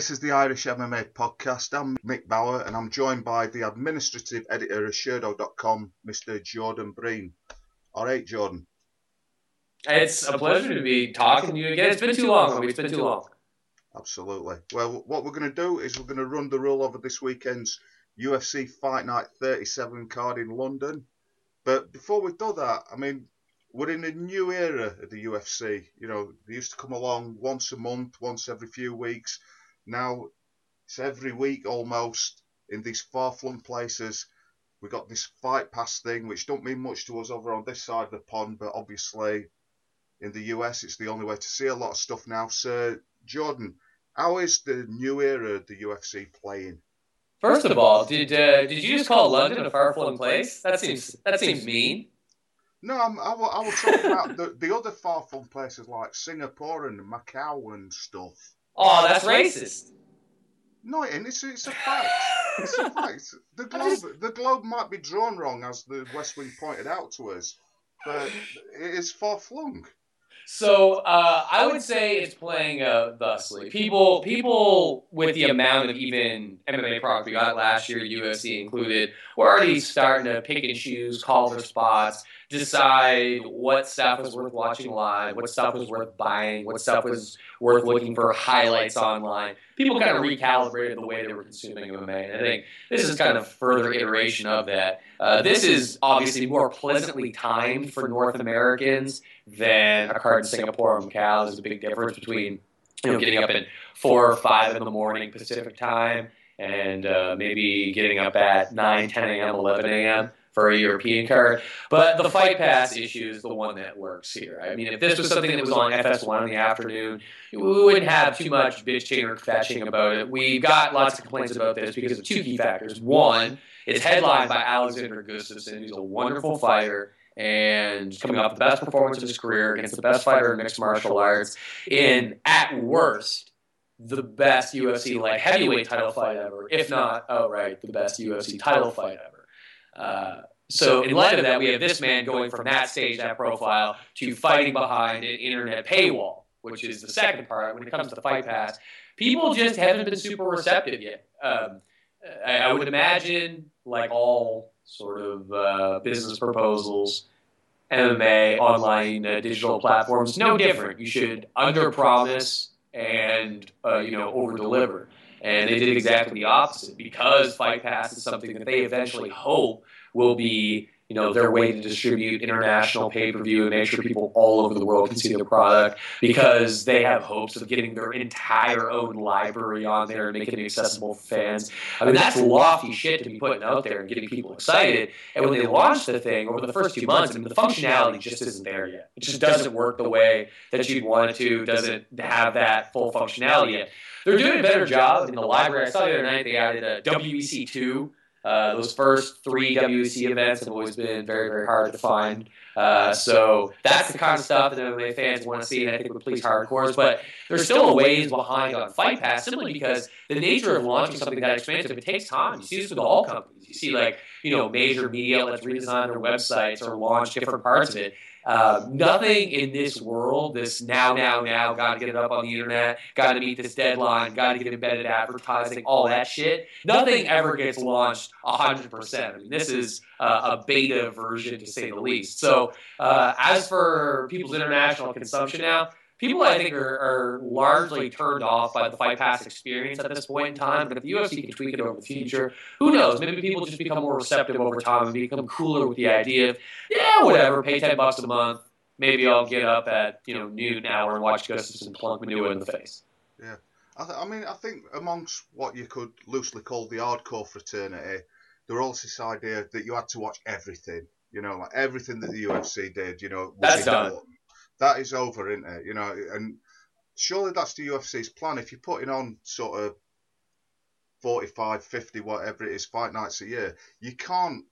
this is the Irish MMA podcast. I'm Mick Bauer and I'm joined by the administrative editor of Sherdog.com, Mr. Jordan Breen. All right, Jordan. It's a pleasure to be talking to you again. It's been too long, It's been too long. Absolutely. Well, what we're going to do is we're going to run the rule over this weekend's UFC Fight Night 37 card in London. But before we do that, I mean, we're in a new era of the UFC. You know, they used to come along once a month, once every few weeks. Now it's every week almost in these far flung places. We got this fight pass thing, which don't mean much to us over on this side of the pond, but obviously in the US it's the only way to see a lot of stuff now. So Jordan, how is the new era of the UFC playing? First of all, did uh, did you just call London a far flung place? That seems that seems mean. No, I'm, I, will, I will talk about the, the other far flung places like Singapore and Macau and stuff. Oh, that's racist. No, and it's it's a fact. It's a fact. The globe just... the globe might be drawn wrong, as the West Wing pointed out to us, but it is far flung. So uh, I would say it's playing uh, thusly. People, people with the amount of even MMA product we got last year, UFC included, were already starting to pick and choose, call their spots, decide what stuff was worth watching live, what stuff was worth buying, what stuff was worth looking for highlights online. People kind of recalibrated the way they were consuming MMA. And I think this is kind of further iteration of that. Uh, this is obviously more pleasantly timed for North Americans than a card in Singapore or Macau. There's a big difference between you know getting up at four or five in the morning Pacific time and uh, maybe getting up at 9, 10 a.m., 11 a.m for a European card. But the Fight Pass issue is the one that works here. I mean, if this was something that was on FS1 in the afternoon, we wouldn't have too much bitching or fetching about it. We've got lots of complaints about this because of two key factors. One, it's headlined by Alexander Gustafsson, who's a wonderful fighter and coming off the best performance of his career against the best fighter in mixed martial arts in, at worst, the best UFC light heavyweight title fight ever, if not outright the best UFC title fight ever. Uh, so in light of that, we have this man going from that stage, that profile, to fighting behind an internet paywall, which is the second part when it comes to Fight Pass. People just haven't been super receptive yet. Um, I, I, would imagine, like all sort of uh, business proposals, MMA, online, uh, digital platforms, no different. You should under promise and uh, you know over deliver. And they did exactly the opposite because Fight Pass is something that they eventually hope will be you know their way to distribute international pay-per-view and make sure people all over the world can see their product because they have hopes of getting their entire own library on there and making it accessible for fans. I mean that's lofty shit to be putting out there and getting people excited. And when they launched the thing over the first two months, I mean the functionality just isn't there yet. It just doesn't work the way that you'd want it to. Doesn't have that full functionality yet. They're doing a better job in the library. I saw the other night they added a WEC two uh, those first three WEC events have always been very, very hard to find. Uh, so that's the kind of stuff that MMA fans want to see, and I think would please hardcores. But they're still a ways behind on Fight Pass, simply because the nature of launching something that expensive, it takes time. You see this with all companies. You see, like, you know, major media outlets redesign their websites or launch different parts of it. Uh, nothing in this world, this now, now, now, got to get it up on the internet, got to meet this deadline, got to get embedded advertising, all that shit. Nothing ever gets launched 100%. I mean, this is uh, a beta version, to say the least. So, uh, as for people's international consumption now, people I think are, are, largely turned off by the Fight Pass experience at this point in time. But if the UFC can tweak it over the future, who knows? Maybe people just become more receptive over time and become cooler with the idea of, yeah, whatever, pay ten bucks a month. Maybe I'll get up at you know noon hour and watch Gustafsson plunk Manuwa in the face. Yeah. I, th- I mean, I think amongst what you could loosely call the hardcore fraternity, there was this idea that you had to watch everything. You know, like everything that the UFC did. You know, that's done that is over, isn't it? You know, and surely that's the UFC's plan. If you're putting on sort of 45, 50, whatever it is, fight nights a year, you can't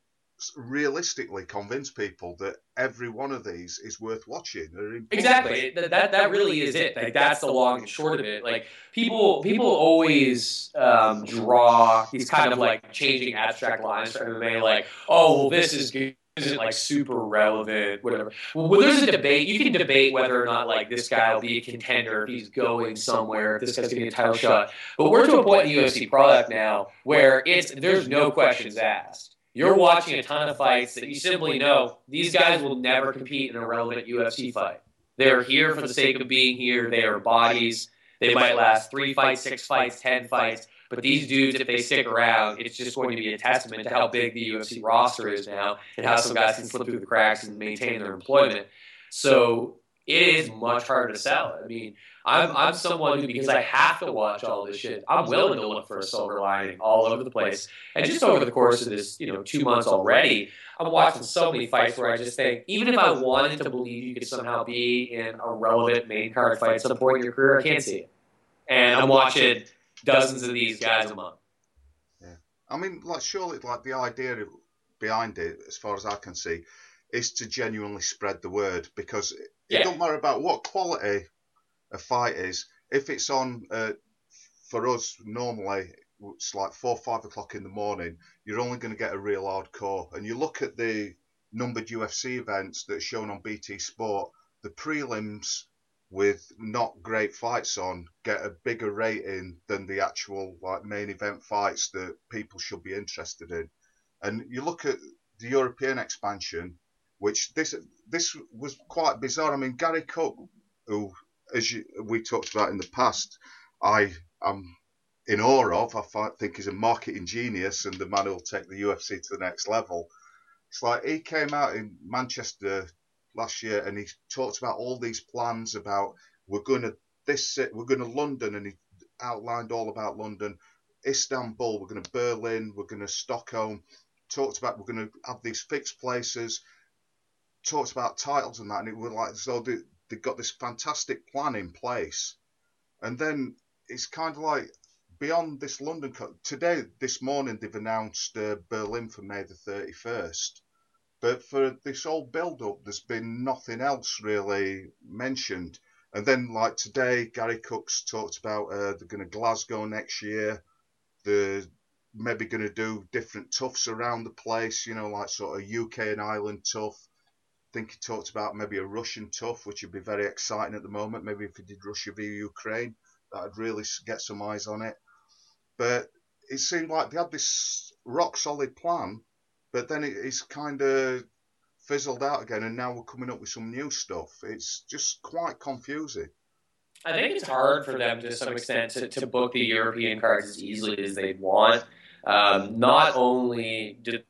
realistically convince people that every one of these is worth watching. Exactly. That, that that really is it. Like that's the long and short of it. Like people people always um, draw these kind of like changing abstract lines for MMA. Like, oh, well, this is good isn't like super relevant, whatever. Well, there's a debate. You can debate whether or not like this guy will be a contender if he's going somewhere, if this guy's getting a title shot. But we're to a point in the UFC product now where it's there's no questions asked. You're watching a ton of fights that you simply know these guys will never compete in a relevant UFC fight. They're here for the sake of being here. They are bodies. They might last three fights, six fights, ten fights but these dudes, if they stick around, it's just going to be a testament to how big the UFC roster is now and how some guys can slip through the cracks and maintain their employment. So it is much harder to sell. I mean, I'm, I'm someone who, because I have to watch all this shit, I'm willing to look for a silver lining all over the place. And just over the course of this, you know, two months already, I'm watching so many fights where I just think, even if I wanted to believe you could somehow be in a relevant main card fight at some point in your career, I can't see it. And I'm watching dozens of these guys a month. Yeah, I mean, like surely, like the idea behind it, as far as I can see, is to genuinely spread the word because it yeah. don't matter about what quality a fight is. If it's on, uh, for us normally, it's like four, five o'clock in the morning. You're only going to get a real hardcore, and you look at the numbered UFC events that are shown on BT Sport. The prelims with not great fights on get a bigger rating than the actual like main event fights that people should be interested in. And you look at the European expansion, which this this was quite bizarre. I mean, Gary Cook, who as you, we talked about in the past, I am in awe of. I think he's a marketing genius and the man who'll take the UFC to the next level. It's like he came out in Manchester last year, and he talked about all these plans about we're going to this we're going to London, and he outlined all about London, Istanbul, we're going to Berlin, we're going to Stockholm. Talked about we're going to have these fixed places. Talked about titles and that, and it was like so they they got this fantastic plan in place, and then it's kind of like beyond this London today this morning they've announced uh, Berlin for May the thirty first but for this whole build up, there's been nothing else really mentioned. And then, like today, Gary Cooks talked about uh, they're going to Glasgow next year. They're maybe going to do different TUFs around the place, you know, like sort of UK and Ireland TUF. I think he talked about maybe a Russian TUF, which would be very exciting at the moment. Maybe if he did Russia v Ukraine, that'd really get some eyes on it. But it seemed like they had this rock solid plan but then it, it's kind of fizzled out again, and now we're coming up with some new stuff. It's just quite confusing. I think it's hard for them to some extent to, to book the European cards as easily as they want. Um, not only did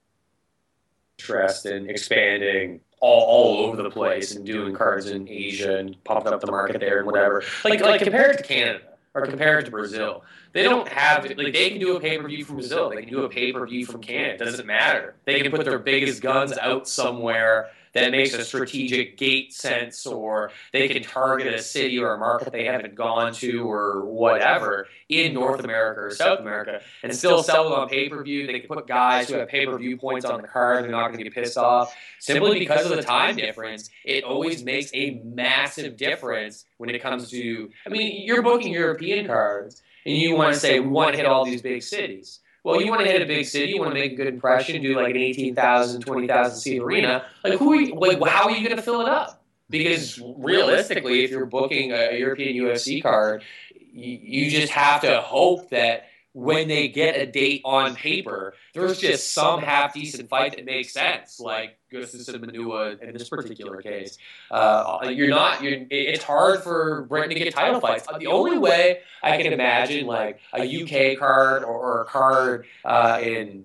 interest in expanding all, all over the place and doing cards in Asia and pumping up the market there and whatever. Like like compared to Canada or compared to Brazil, they don't have like they can do a pay per view from Brazil. They can do a pay per view from Canada. It doesn't matter. They can put their biggest guns out somewhere that makes a strategic gate sense, or they can target a city or a market they haven't gone to, or whatever in North America or South America, and still sell it on pay per view. They can put guys who have pay per view points on the card. They're not going to get pissed off simply because of the time difference. It always makes a massive difference when it comes to. I mean, you're booking European cards and you want to say we want to hit all these big cities. Well, you want to hit a big city, you want to make a good impression, do like an 18,000, 20,000 seat arena. Like, who are you, like, how are you going to fill it up? Because realistically, if you're booking a European UFC card, you just have to hope that when they get a date on paper, there's just some half decent fight that makes sense, like Gustafsson and Manuwa in this particular case. Uh, you're not. You're, it's hard for Britain to get title fights. The only way I can imagine, like a UK card or, or a card uh, in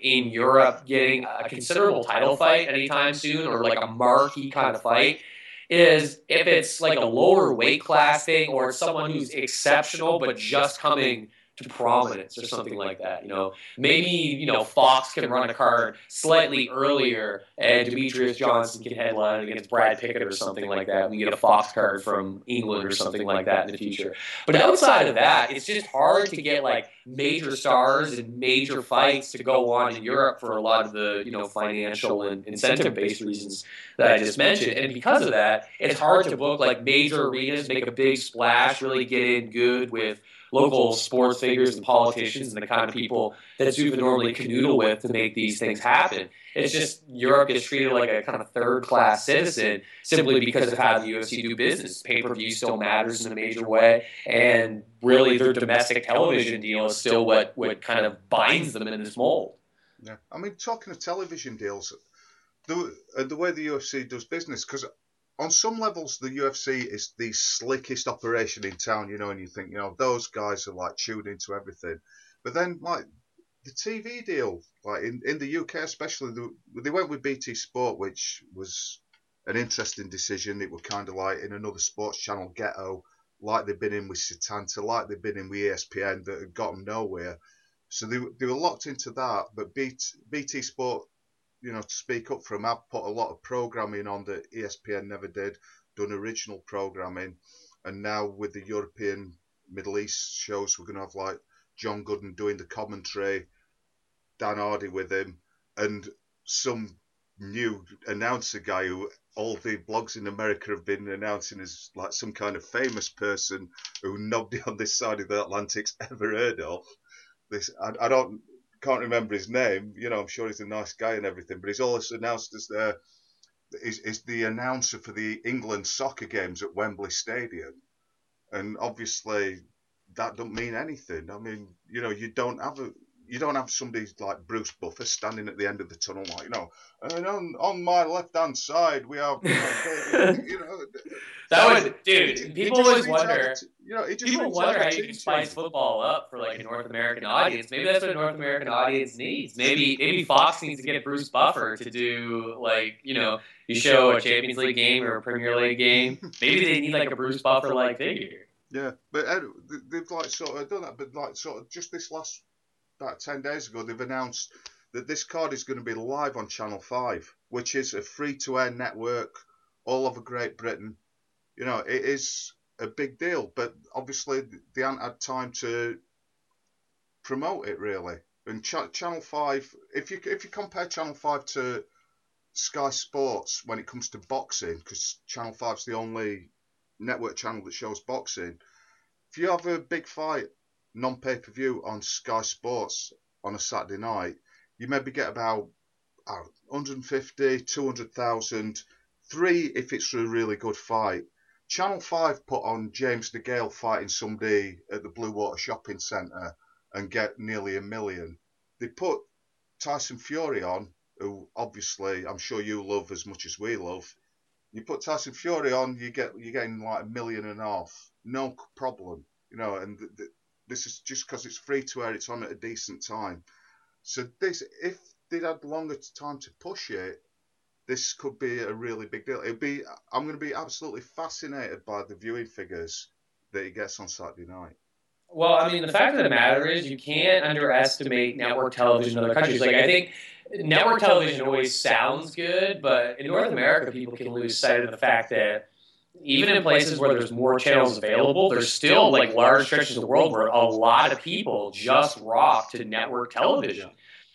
in Europe getting a considerable title fight anytime soon, or like a marquee kind of fight, is if it's like a lower weight class thing or someone who's exceptional but just coming to prominence or something like that. You know, maybe you know Fox can run a card slightly earlier, and Demetrious Johnson can headline against Brad Pickett or something like that. We get a Fox card from England or something like that in the future. But outside of that, it's just hard to get like major stars and major fights to go on in Europe for a lot of the you know financial and incentive based reasons that I just mentioned. And because of that, it's hard to book like major arenas, make a big splash, really get in good with local sports figures and politicians and the kind of people that Zuffa normally canoodle with to make these things happen. It's just Europe gets treated like a kind of third class citizen simply because of how the UFC do business. Pay per view still matters in a major way, and really their domestic television deal is still what, what kind of binds them in this mold. Yeah, I mean, talking of television deals, the uh, the way the UFC does business, because on some levels the UFC is the slickest operation in town, you know, and you think, you know, those guys are like tuned into everything, but then like the TV deal, like in, in the UK especially, the, they went with BT Sport, which was an interesting decision. It was kind of like in another sports channel ghetto, like they've been in with Setanta, like they've been in with ESPN, that had got them nowhere. So they, they were locked into that. But BT, BT Sport, you know, to speak up for them, I've put a lot of programming on that ESPN never did, done original programming. And now with the European Middle East shows, we're going to have like John Gooden doing the commentary Dan Hardy with him, and some new announcer guy who all the blogs in America have been announcing as like some kind of famous person who nobody on this side of the Atlantic's ever heard of. This I, I don't can't remember his name. You know, I'm sure he's a nice guy and everything, but he's also announced as the is, is the announcer for the England soccer games at Wembley Stadium, and obviously that don't mean anything. I mean, you know, you don't have a you don't have somebody like Bruce Buffer standing at the end of the tunnel, like you know, and on on my left hand side we have, you know, that would, dude. people always wonder, to, you know, people wonder how you can spice football up for like a North American audience. Maybe that's what a North American audience needs. Maybe maybe Fox needs to get Bruce Buffer to do like you know, you show a Champions League game or a Premier League game. Maybe they need like a Bruce Buffer like figure. Yeah, but uh, they've like sort of done that, but like sort of just this last about 10 days ago, they've announced that this card is going to be live on Channel 5, which is a free to air network all over Great Britain. You know, it is a big deal, but obviously they haven't had time to promote it really. And Ch- Channel 5, if you, if you compare Channel 5 to Sky Sports when it comes to boxing, because Channel 5 is the only network channel that shows boxing, if you have a big fight non pay per view on Sky Sports on a Saturday night, you maybe get about uh, 150, 200,000, three if it's a really good fight. Channel 5 put on James DeGale fighting somebody at the Blue Water Shopping Centre and get nearly a million. They put Tyson Fury on, who obviously I'm sure you love as much as we love. You put Tyson Fury on, you get you're getting like a million and a half, no problem, you know. And this is just because it's free to air. It's on at a decent time. So this, if they'd had longer time to push it, this could be a really big deal. It'd be. I'm going to be absolutely fascinated by the viewing figures that he gets on Saturday night. Well, I mean, the fact of the matter is, you can't underestimate network television in other countries. Like, I think network television always sounds good, but in North America, people can lose sight of the fact that even in places where there's more channels available, there's still like large stretches of the world where a lot of people just rock to network television.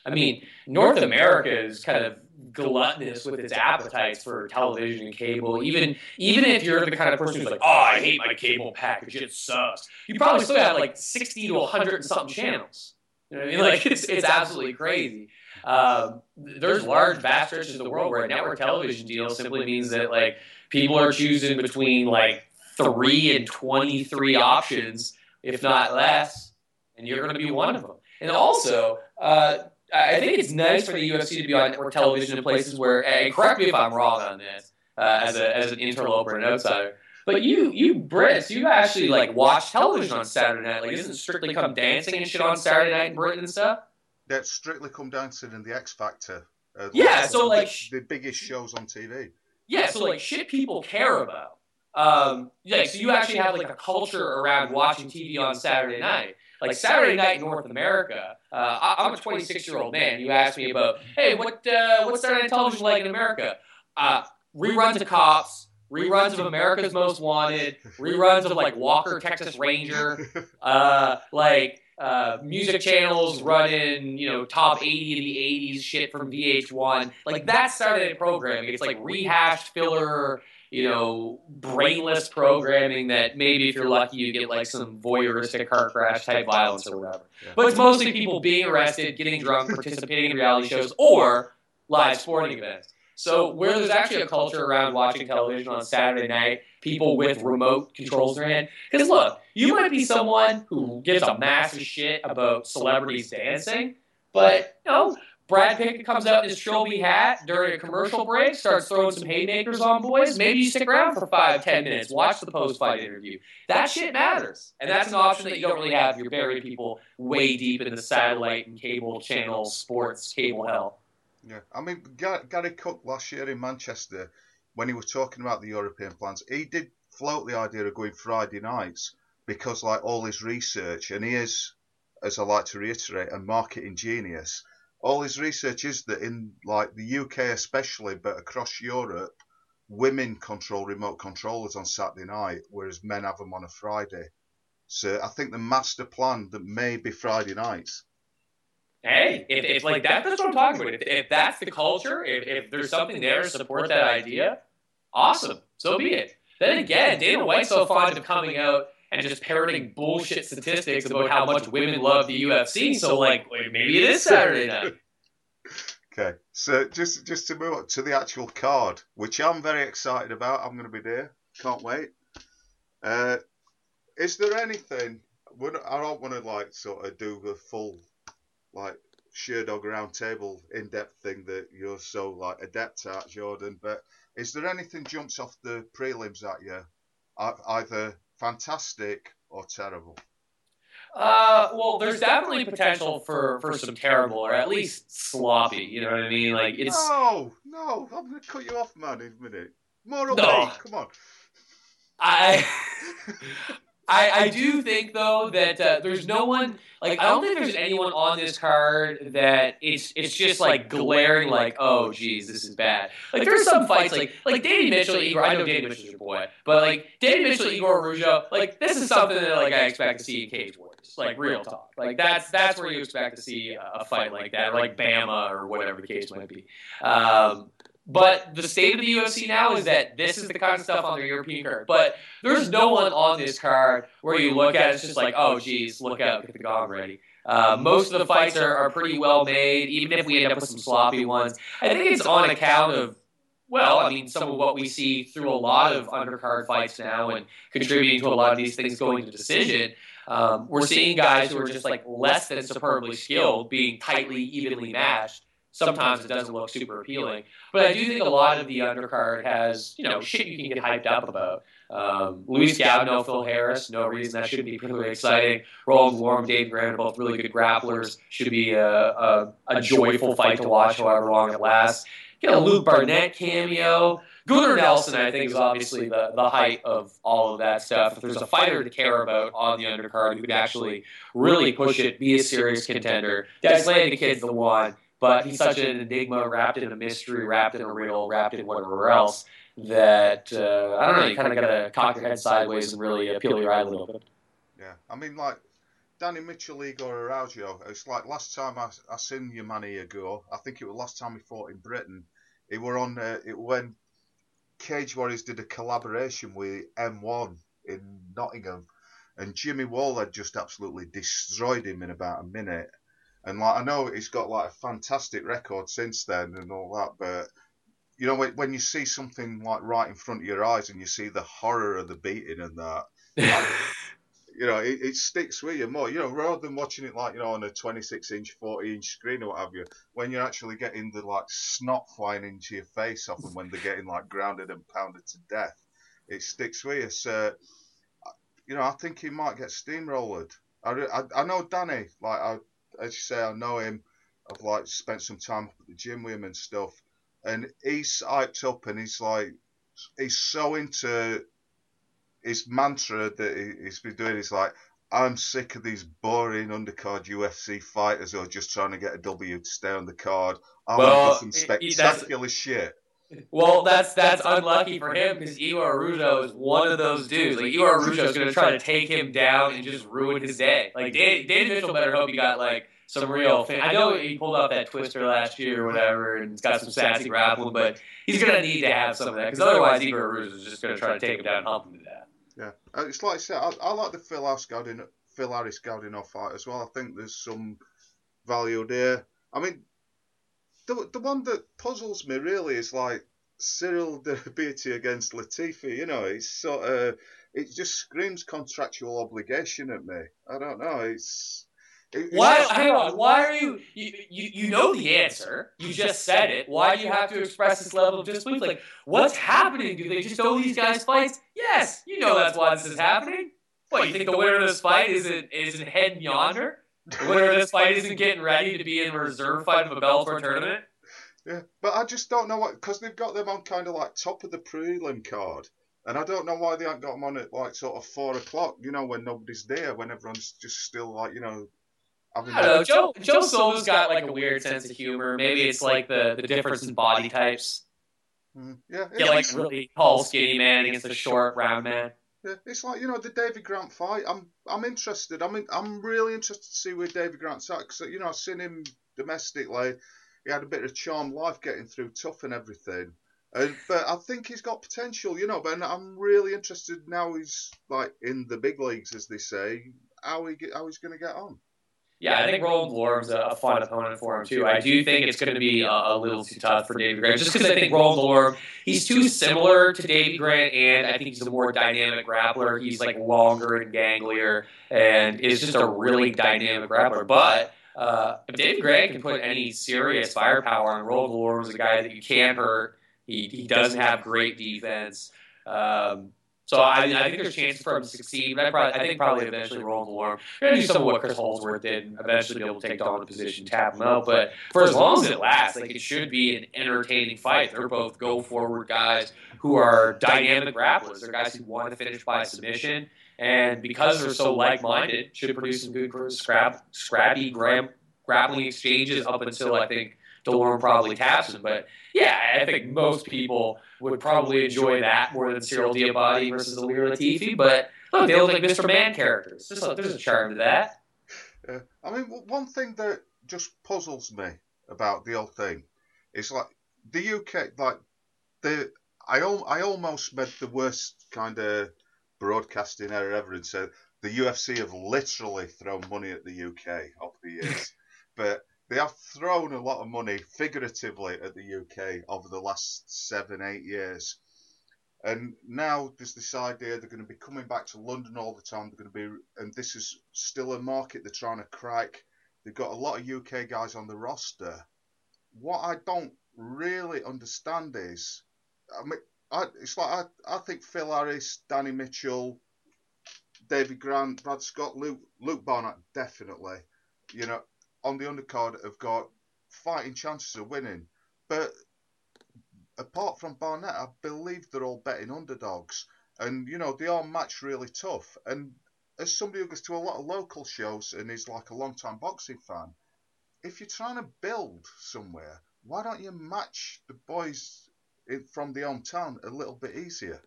I mean, North America is kind of gluttonous with its appetites for television and cable. Even even if you're the kind of person who's like, oh, I hate my cable package, it sucks. You probably still have like 60 to 100 and something channels. You know what I mean? Like it's it's absolutely crazy. Um, there's large, vast stretches of the world where a network television deal simply means that like people are choosing between like three and 23 options, if not less, and you're going to be one of them. And also, uh, I think it's nice for the UFC to be on network television in places where, and correct me if I'm wrong on this, uh, as, a, as an interloper and an outsider, but you, you Brits, you actually like watch television on Saturday night. Like, isn't Strictly Come Dancing and shit on Saturday night in Britain and stuff? That's Strictly Come Dancing and the X Factor. Uh, yeah, so like the, the biggest shows on TV yeah, so like shit people care about. Um, yeah, so you actually have like a culture around watching TV on Saturday night. Like Saturday night in North America, uh, I, am a 26 year old man. You asked me about, hey, what uh, what's Saturday night television like in America? Uh, reruns of Cops, reruns of America's Most Wanted, reruns of like Walker Texas Ranger, uh, like uh, music channels running, you know, top 80 of the 80s shit from VH1. Like that started programming. It's like rehashed filler you know, brainless programming that maybe if you're lucky you get like some voyeuristic car crash type violence or whatever. Yeah. But it's mostly people being arrested, getting drunk, participating in reality shows, or live sporting events. So where there's actually a culture around watching television on Saturday night, people with remote controls in their hand. Because look, you might be someone who gives a massive shit about celebrities dancing, but know, Brad Pitt comes out in his trilby hat during a commercial break, starts throwing some haymakers on boys. Maybe you stick around for five, ten minutes, watch the post-fight interview. That shit matters, and that's an option that you don't really have. You're burying people way deep in the satellite and cable channel sports cable hell. Yeah, I mean Gar- Gary Cook last year in Manchester, when he was talking about the European plans, he did float the idea of going Friday nights because, like all his research, and he is, as I like to reiterate, a marketing genius. All his research is that in like the UK especially, but across Europe, women control remote controllers on Saturday night, whereas men have them on a Friday. So I think the master plan that may be Friday nights. Hey, if, if like that, that's what I'm talking about. If, if that's the culture, if, if there's something there to support that idea, awesome. So be it. Then again, Dana White's so fond of coming out and just parroting bullshit statistics about how much women love the UFC. So like, maybe it is Saturday night. Okay, so just just to move on to the actual card, which I'm very excited about. I'm going to be there. Can't wait. Uh, is there anything? I don't want to like sort of do the full like Sherdog round table in depth thing that you're so like adept at, Jordan. But is there anything jumps off the prelims at you, either fantastic or terrible? Uh, well, there's definitely potential for for some terrible or at least sloppy. You know what I mean? Like it's No, no, I'm going to cut you off, man, in a minute. More No. upbeat, come on. I. I, I do think though that uh, there's no one like I don't think there's anyone on this card that it's it's just like glaring like oh geez this is bad. like there's some fights like like Danny Mitchell Igor I know Danny Mitchell's your boy but like Danny Mitchell Igor Araujo like this is something that like I expect to see in Cage Wars like real talk like that's that's where you expect to see a, a fight like that or like BAMMA or whatever the case might be. Um, but the state of the UFC now is that this is the kind of stuff on the European card. But there's no one on this card where you look at it, it's just like, oh, geez, look out, get the gong ready. Uh, most of the fights are, are pretty well made, even if we end up with some sloppy ones. I think it's on account of, well, I mean, some of what we see through a lot of undercard fights now and contributing to a lot of these things going to decision. Um, we're seeing guys who are just like less than superbly skilled being tightly, evenly matched. Sometimes it doesn't look super appealing. But I do think a lot of the undercard has, you know, shit you can get hyped up about. Um, Luis Gabno, Phil Harris, no reason that shouldn't be particularly exciting. Roland Lorm, Dave Grant, both really good grapplers. Should be a, a, a joyful fight to watch, however long it lasts. Get a Luke Barnatt cameo. Gunnar Nelson, I think, is obviously the, the height of all of that stuff. If there's a fighter to care about on the undercard who could actually really push it, be a serious contender, Des Lane, the kid's the one but he's such an enigma, wrapped in a mystery, wrapped in a riddle, wrapped in whatever else that uh, I don't know. You kind of got to cock your head sideways and really uh, peel your eye a little bit. Yeah, I mean, like Danny Mitchell, Igor Araujo. It's like last time I, I seen your man here go. I think it was last time he fought in Britain. He were on uh, it when Cage Warriors did a collaboration with M1 in Nottingham, and Jimmy Wallhead just absolutely destroyed him in about a minute. And like I know he's got like a fantastic record since then and all that, but you know when, when you see something like right in front of your eyes and you see the horror of the beating and that, you know, it, it sticks with you more. You know, rather than watching it like you know on a 26 inch, 40 inch screen or what have you, when you're actually getting the like snot flying into your face often when they're getting like grounded and pounded to death, it sticks with you. So, uh, you know, I think he might get steamrolled. I, I, I know Danny, like I, as you say, I know him. I've like spent some time up at the gym with him and stuff, and he's hyped up and he's like, he's so into his mantra that he, he's been doing. He's like, I'm sick of these boring undercard UFC fighters who are just trying to get a W to stay on the card. I Well, want some he- he- that's- spectacular shit. Well, that's that's unlucky for him because Igor Araujo is one of those dudes. Like Igor Araujo is going to try to take him down and just ruin his day. Like Dan- Danny Mitchell better hope he got like some real. I know he pulled off that twister last year or whatever, and he's got some sassy grappling, but he's gonna need to have some of that because otherwise, Igor Araujo is just gonna try to take him down and hump him to death. Yeah, uh, it's like I said, I, I like the Phil Harris Gaudinot fight as well. I think there's some value there. I mean, the the one that puzzles me really is like Cyril De Beatty against Latifi. You know, it's sort of it just screams contractual obligation at me. I don't know. It's it, Why? it's- Hang on. Why are you, you? You you know the answer. You just said it. Why do you have to express this level of disbelief? Like, what's happening? Do they just owe these guys fights? Yes, you know that's why this is happening. What you think the winner of this fight isn't isn't heading yonder? The winner of this fight isn't getting ready to be in a reserve fight of a Bellator tournament. Yeah, but I just don't know what because they've got them on kind of like top of the prelim card, and I don't know why they haven't got them on at like sort of four o'clock. You know, when nobody's there, when everyone's just still like you know having. I don't know. Joe Joe Silva's got like a weird sense of humor. Maybe it's like the the difference in body types. Mm, yeah, Get like it's, really tall, skinny man against a short, round man. Yeah, it's like you know the David Grant fight. I'm I'm interested. I mean, I'm really interested to see where David Grant's at because you know I've seen him domestically. He had a bit of charm life getting through TUF and everything. And, but I think he's got potential, you know. But I'm really interested now. He's like in the big leagues, as they say. How he how he's going to get on? Yeah, I think Roland Lorm's a, a fun opponent for him too. I do think it's going to be a, a little too tough for David Grant, just because I think Roland Lorm he's too similar to David Grant, and I think he's a more dynamic grappler. He's like longer and ganglier, and is just a really dynamic grappler. But uh, if David Grant can put any serious firepower on Roland Lorm, is a guy that you can't hurt. He he doesn't have great defense. Um, so I, I think there's chances for him to succeed, but I, probably, I think probably eventually Roland Lorm going to do some of what Chris Holdsworth did and eventually be able to take down the position, tap him out. But for as long as it lasts, like it should be an entertaining fight. They're both go forward guys who are dynamic grapplers. They're guys who want to finish by submission. And because they're so like minded, should produce some good scrap, scrappy gram, grappling exchanges up until I think Delorme probably taps him. But yeah, I think most people would probably enjoy that more than Cyrille Diabaté versus Ilir Latifi. But look, they look like Mr. Man characters. There's a, there's a charm to that. Yeah. I mean, one thing that just puzzles me about the whole thing is like the UK, like the I al- I almost made the worst kind of broadcasting error ever and said the UFC have literally thrown money at the UK over the years, but they have thrown a lot of money figuratively at the UK over the last seven, eight years. And now there's this idea they're going to be coming back to London all the time. They're going to be, and this is still a market they're trying to crack. They've got a lot of UK guys on the roster. What I don't really understand is, I mean, I, it's like I, I think Phil Harris, Danny Mitchell, David Grant, Brad Scott, Luke, Luke Barnatt, definitely. You know, on the undercard have got fighting chances of winning. But apart from Barnatt, I believe they're all betting underdogs. And, you know, they are match really tough. And as somebody who goes to a lot of local shows and is like a long time boxing fan, if you're trying to build somewhere, why don't you match the boys from the hometown a little bit easier?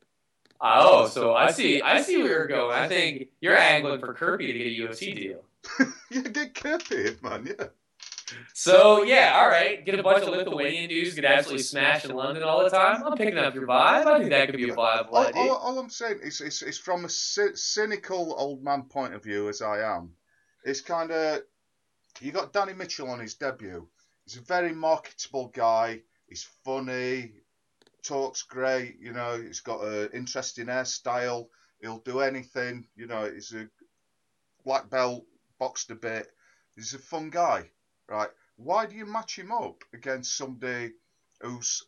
Oh, so I see. I see where you're going. I think you're angling for Kirby to get a UFC deal. you get Kirby, man, yeah. So yeah, all right. Get a bunch of Lithuanian dudes get absolutely smashed in London all the time. I'm picking up your vibe. I think that could be a viable All, all, all I'm saying is, is from a cynical old man point of view, as I am, it's kind of you got Danny Mitchell on his debut. He's a very marketable guy. He's funny, talks great. You know, he's got an interesting hairstyle. He'll do anything. You know, he's a black belt, boxed a bit. He's a fun guy, right? Why do you match him up against somebody who's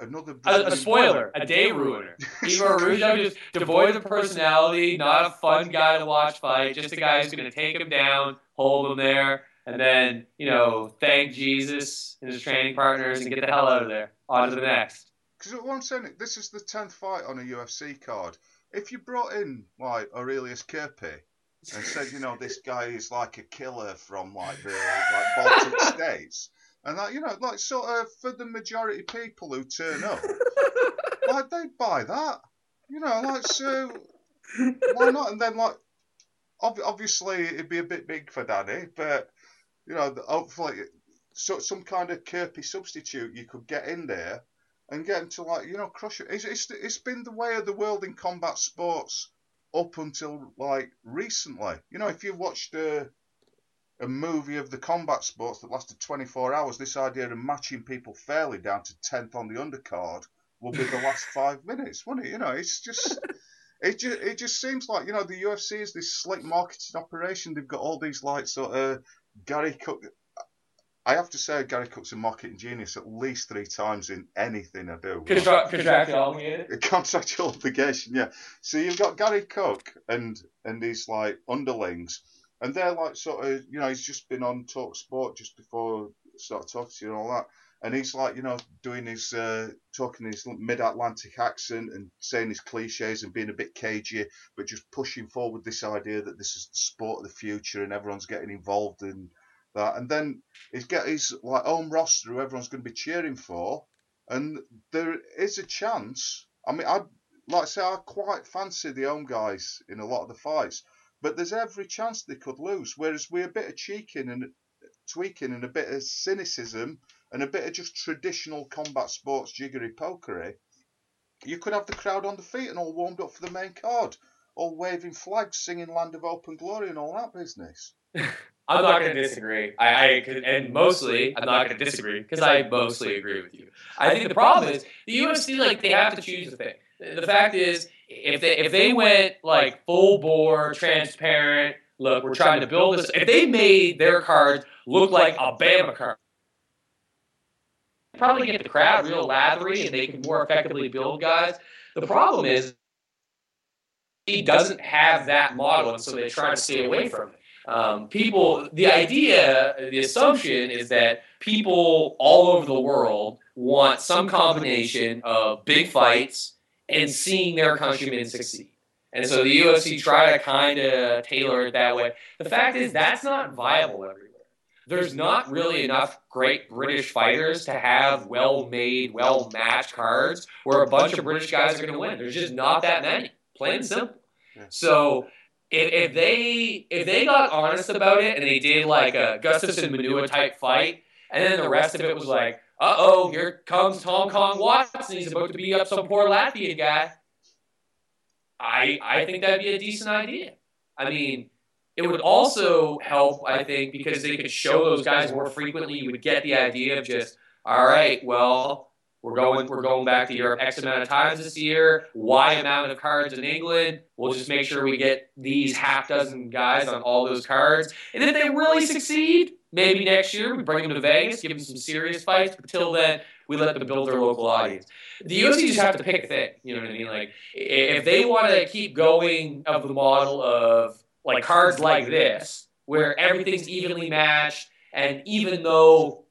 another A, a spoiler, a day ruiner. Igor Araujo just devoid of personality, not a fun guy to watch fight, just a guy who's going to take him down, hold him there, and then, you know, thank Jesus and his training partners and get the hell out of there. On to the next. Because what I'm saying, this is the tenth fight on a UFC card. If you brought in like Aurelius Kirpi and said, you know, this guy is like a killer from like the like Baltic states, and that, you know, like sort of for the majority of people who turn up, like they'd buy that, you know, like so why not? And then like, ob- obviously it'd be a bit big for Danny, but You know, hopefully, so, some kind of Kirby substitute you could get in there and get him to like you know crush it. It's, it's, it's been the way of the world in combat sports up until like recently. You know, if you watched a, a movie of the combat sports that lasted 24 hours, this idea of matching people fairly down to 10th on the undercard will be the last five minutes, won't it? You know, it's just. It just, it just seems like you know the UFC is this slick marketing operation. They've got all these like sort of Gary Cook. I have to say, Gary Cook's a marketing genius at least three times in anything I do. Contra- contractual obligation. Contractual obligation, yeah. So you've got Gary Cook and and his like underlings, and they're like sort of you know he's just been on Talk Sport just before start talking to you and all that, and he's like you know doing his uh, talking his mid-Atlantic accent and saying his cliches and being a bit cagey, but just pushing forward this idea that this is the sport of the future and everyone's getting involved in that, and then he's got his like home roster who everyone's going to be cheering for, and there is a chance. I mean, I like I say I quite fancy the home guys in a lot of the fights, but there's every chance they could lose. Whereas we're a bit of cheeking and tweaking and a bit of cynicism and a bit of just traditional combat sports jiggery pokery, you could have the crowd on the feet and all warmed up for the main card, all waving flags, singing "Land of Hope and Glory" and all that business. I'm not going to disagree. I, I and mostly I'm not going to disagree because I mostly agree with you. I think the problem is the UFC like they have to choose a thing. The fact is, if they if they went like full bore, transparent, look, we're trying to build this. If they made their cards look like a BAMMA card, probably get the crowd real lathery and they can more effectively build guys. The problem is he doesn't have that model, and so they try to stay away from it. Um, people, the idea, the assumption is that people all over the world want some combination of big fights and seeing their countrymen succeed. And so the UFC try to kind of tailor it that way. The fact is, that's not viable everywhere. There's not really enough great British fighters to have well made, well matched cards where a bunch of British guys are going to win. There's just not that many, plain and simple. So if, if they if they got honest about it and they did like a Gustafsson Manuwa type fight, and then the rest of it was like, uh oh, here comes Tom Kong Watson. He's about to beat up some poor Latvian guy. I I think that'd be a decent idea. I mean, it would also help, I think, because they could show those guys more frequently. You would get the idea of just, all right, well, we're going we're going back to Europe X amount of times this year. Y amount of cards in England. We'll just make sure we get these half dozen guys on all those cards. And if they really succeed, maybe next year we bring them to Vegas, give them some serious fights. But till then, we let them build their local audience. The UFC just have to pick a thing. You know what I mean? Like if they want to keep going of the model of like cards like this, where everything's evenly matched, and even though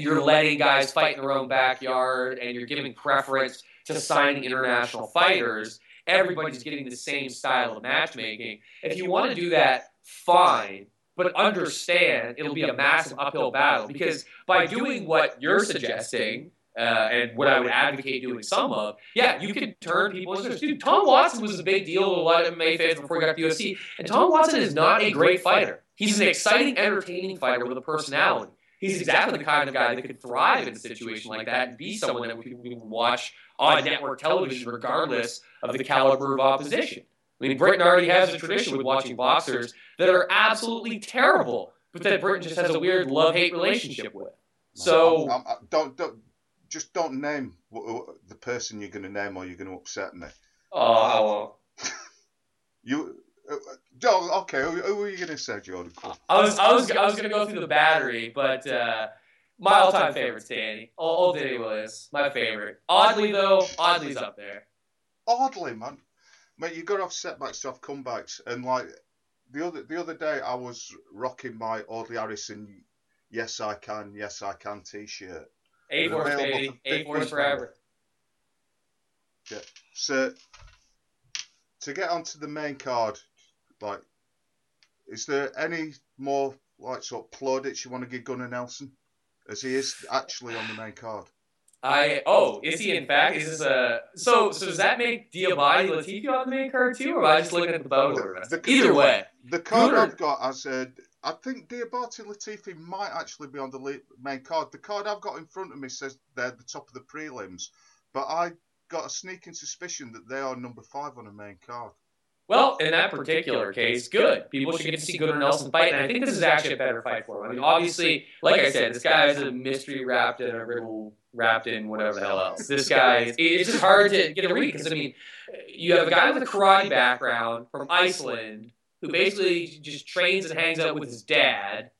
you're letting guys fight in their own backyard and you're giving preference to signing international fighters, everybody's getting the same style of matchmaking. If you want to do that, fine. But understand it'll be a massive uphill battle because by doing what you're suggesting, uh, and what I would advocate doing some of, yeah, you can turn people dude. Tom Watson was a big deal to a lot of MMA fans before he got to UFC, and Tom Watson is not a great fighter. He's an exciting, entertaining fighter with a personality he's exactly the kind of guy that could thrive in a situation like that and be someone that we can watch on network television regardless of the caliber of opposition. I mean, Britain already has a tradition with watching boxers that are absolutely terrible, but that Britain just has a weird love-hate relationship with. So I'm, I'm, don't, don't just don't name the person you're going to name, or you're going to upset me. Oh, uh, you uh, Oh, okay. Who, who are you going to say, Jordan? I was, I was, I was going to go through the battery, but uh, my all-time favorite's Danny. Old Danny Williams, my favorite. Audley though, Audley's up there. Audley, man, mate, you got to have setbacks to have comebacks, and like the other the other day, I was rocking my Audley Harrison "Yes I Can, Yes I Can" T-shirt. A Force, baby. A Force forever. Yeah. So to get onto the main card, like, is there any more like sort of plaudits you want to give Gunnar Nelson, as he is actually on the main card? I oh, is he in fact? Is this a so? So does that make Diabaté Latifi on the main card too, or am I just looking at the the, Either way, the card Gunnar, I've got as a I think Diabaté Latifi might actually be on the main card. The card I've got in front of me says they're at the top of the prelims, but I got a sneaking suspicion that they are number five on the main card. Well, in that particular case, good. People should get to see Gunnar Nelson fight, and I think this is actually a better fight for him. I mean, obviously, like I said, this guy is a mystery wrapped in a riddle wrapped in whatever the hell else. This guy, it's just hard to get a read because I mean, you have a guy with a karate background from Iceland who basically just trains and hangs out with his dad,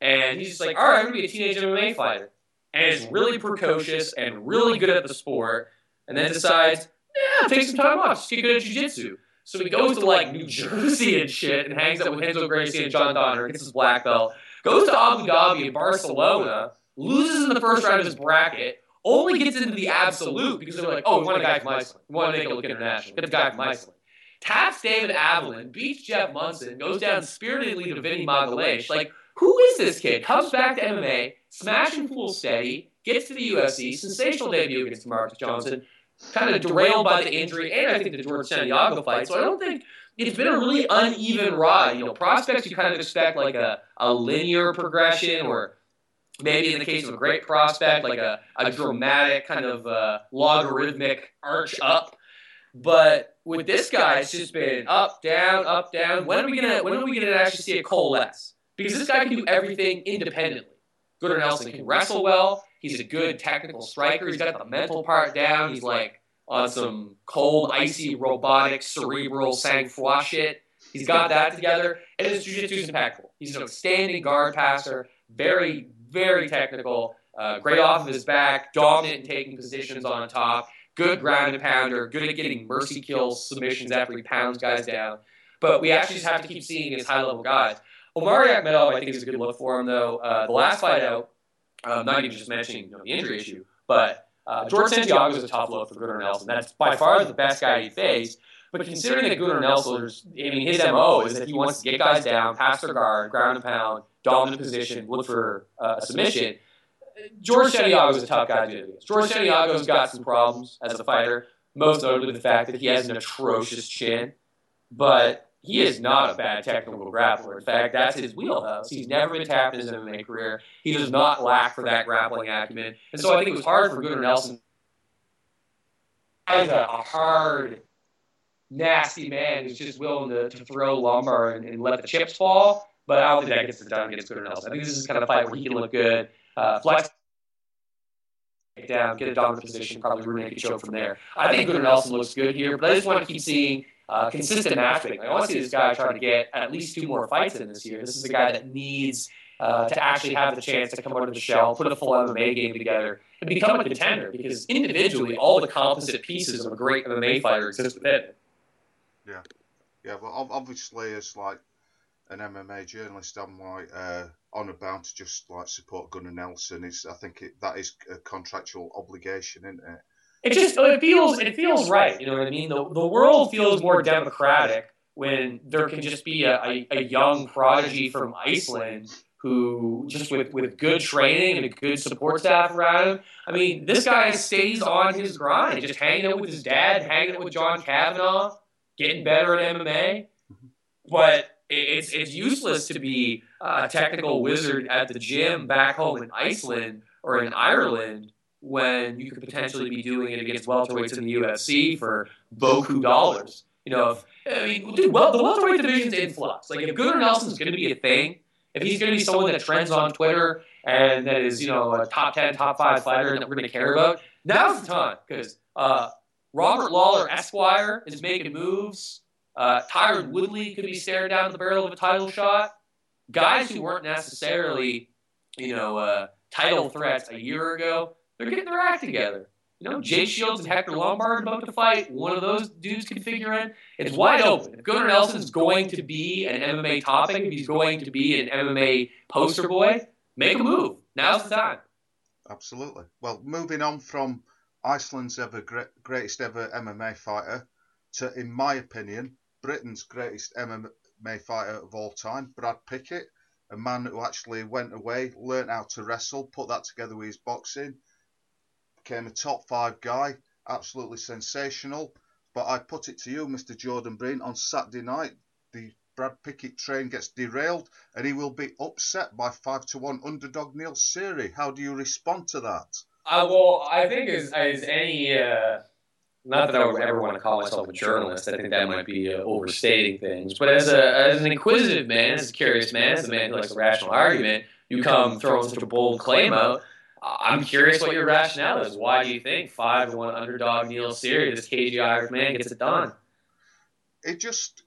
and he's just like, all right, I'm gonna be a teenage MMA fighter, and is really precocious and really good at the sport, and then decides, yeah, take some time off, just get good at jiu-jitsu. So he goes to like New Jersey and shit and hangs out with Renzo Gracie and John Danaher, gets his black belt, goes to Abu Dhabi and Barcelona, loses in the first round of his bracket, only gets into the absolute because they're like, oh, we want a guy from Iceland. We want to make it look international. Get the guy from Iceland. Taps David Avellan, beats Jeff Monson, goes down spiritedly to Vinny Magalhaes. Like, who is this kid? Comes back to MMA, smashing full steady, gets to the UFC, sensational debut against Marcus Johnson, kind of derailed by the injury and I think the George Santiago fight. So I don't think it's been a really uneven ride. You know, prospects you kind of expect like a, a linear progression or maybe in the case of a great prospect, like a, a dramatic kind of uh, logarithmic arch up. But with this guy, it's just been up, down, up, down. When are we gonna when are we gonna actually see a coalesce? Because this guy can do everything independently. Gunnar Nelson can wrestle well. He's a good technical striker. He's got the mental part down. He's like on some cold, icy, robotic, cerebral, sang-froid shit. He's got that together, and his jiu-jitsu is impeccable. He's an outstanding guard passer, very, very technical, uh, great off of his back, dominant in taking positions on top, good ground and pounder, good at getting mercy kills, submissions after he pounds guys down. But we actually just have to keep seeing his high-level guys. Omari Akhmedov, I think, is a good look for him, though. Uh, the last fight out, um, not even just mentioning you know, the injury issue, but uh, George Santiago is a tough look for Gunnar Nelson. That's by far the best guy he faced. But considering that Gunnar Nelson, I mean, his MO is that he wants to get guys down, pass their guard, ground and pound, dominant position, look for uh, a submission. George Santiago is a tough guy to do this. George Santiago's got some problems as a fighter, most notably the fact that he has an atrocious chin. But he is not a bad technical grappler. In fact, that's his wheelhouse. He's never been tapped in his MMA career. He does not lack for that grappling acumen. And so I think it was hard for Gunnar Nelson. He's a, hard, nasty man who's just willing to, to throw lumber and, and, let the chips fall. But I don't think that gets it done against Gunnar Nelson. I think this is kind of a fight where he can look good, uh, flex down, get a dominant position, probably ruin a choke from there. I think Gunnar Nelson looks good here, but I just want to keep seeing uh, consistent matchmaking. I want to see this guy try to get at least two more fights in this year. This is a guy that needs uh, to actually have the chance to come out of the shell, put a full MMA game together, and become a contender. Because individually, all the composite pieces of a great MMA fighter exist within. Yeah, yeah. Well, obviously, as like an MMA journalist, I'm like uh, a bound to just like support Gunnar Nelson. It's I think it, that is a contractual obligation, isn't it? It just oh, it feels it feels right. You know what I mean? The the world feels more democratic when there can just be a, a, a young prodigy from Iceland who just with, with good training and a good support staff around him. I mean, this guy stays on his grind, just hanging out with his dad, hanging out with John Kavanagh, getting better at MMA. But it's it's useless to be a technical wizard at the gym back home in Iceland or in Ireland when you could potentially be doing it against welterweights in the UFC for boku dollars. You know, if, I mean, dude, well, the welterweight division's in flux. Like, if Gunnar Nelson's going to be a thing, if he's going to be someone that trends on Twitter and that is, you know, a top 10, top 5 fighter that we're going to care about, now's the time because uh, Robert Lawler Esquire is making moves. Uh, Tyron Woodley could be staring down the barrel of a title shot. Guys who weren't necessarily, you know, uh, title threats a year ago they're getting their act together. You know, Jake Shields and Hector Lombard about to fight. One of those dudes can figure in. It's wide open. Gunnar Nelson's going to be an MMA topic, if he's going to be an MMA poster boy, make a move. Now's the time. Absolutely. Well, moving on from Iceland's ever great, greatest ever MMA fighter to, in my opinion, Britain's greatest MMA fighter of all time, Brad Pickett, a man who actually went away, learned how to wrestle, put that together with his boxing became a top five guy, absolutely sensational. But I put it to you, Mr. Jordan Breen, on Saturday night, the Brad Pickett train gets derailed and he will be upset by five to one underdog Neil Seery. How do you respond to that? Uh, well, I think as, as any, uh, not that I would ever want to call myself a journalist. I think that might be uh, overstating things. But as a as an inquisitive man, as a curious man, as a man who likes a rational argument, you come throwing such a bold claim out. I'm curious what your rationale is. Why do you think five to one underdog Neil Seery, this cagey Irish man, gets it done? It just,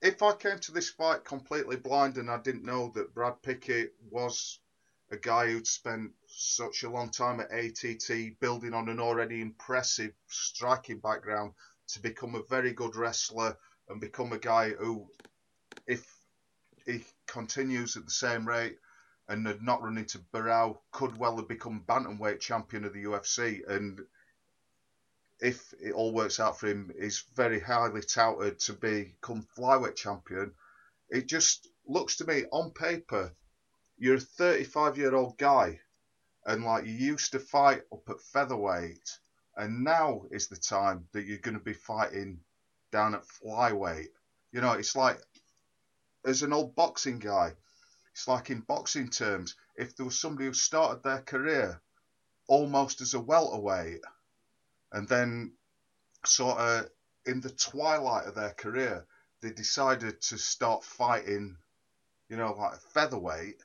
if I came to this fight completely blind and I didn't know that Brad Pickett was a guy who'd spent such a long time at ATT building on an already impressive striking background to become a very good wrestler and become a guy who, if he continues at the same rate, and had not run into Barao, could well have become bantamweight champion of the UFC. And if it all works out for him, he's very highly touted to become flyweight champion. It just looks to me on paper, you're a 35 year old guy, and like you used to fight up at featherweight, and now is the time that you're going to be fighting down at flyweight. You know, it's like as an old boxing guy, it's like in boxing terms, if there was somebody who started their career almost as a welterweight and then sort of in the twilight of their career, they decided to start fighting, you know, like featherweight.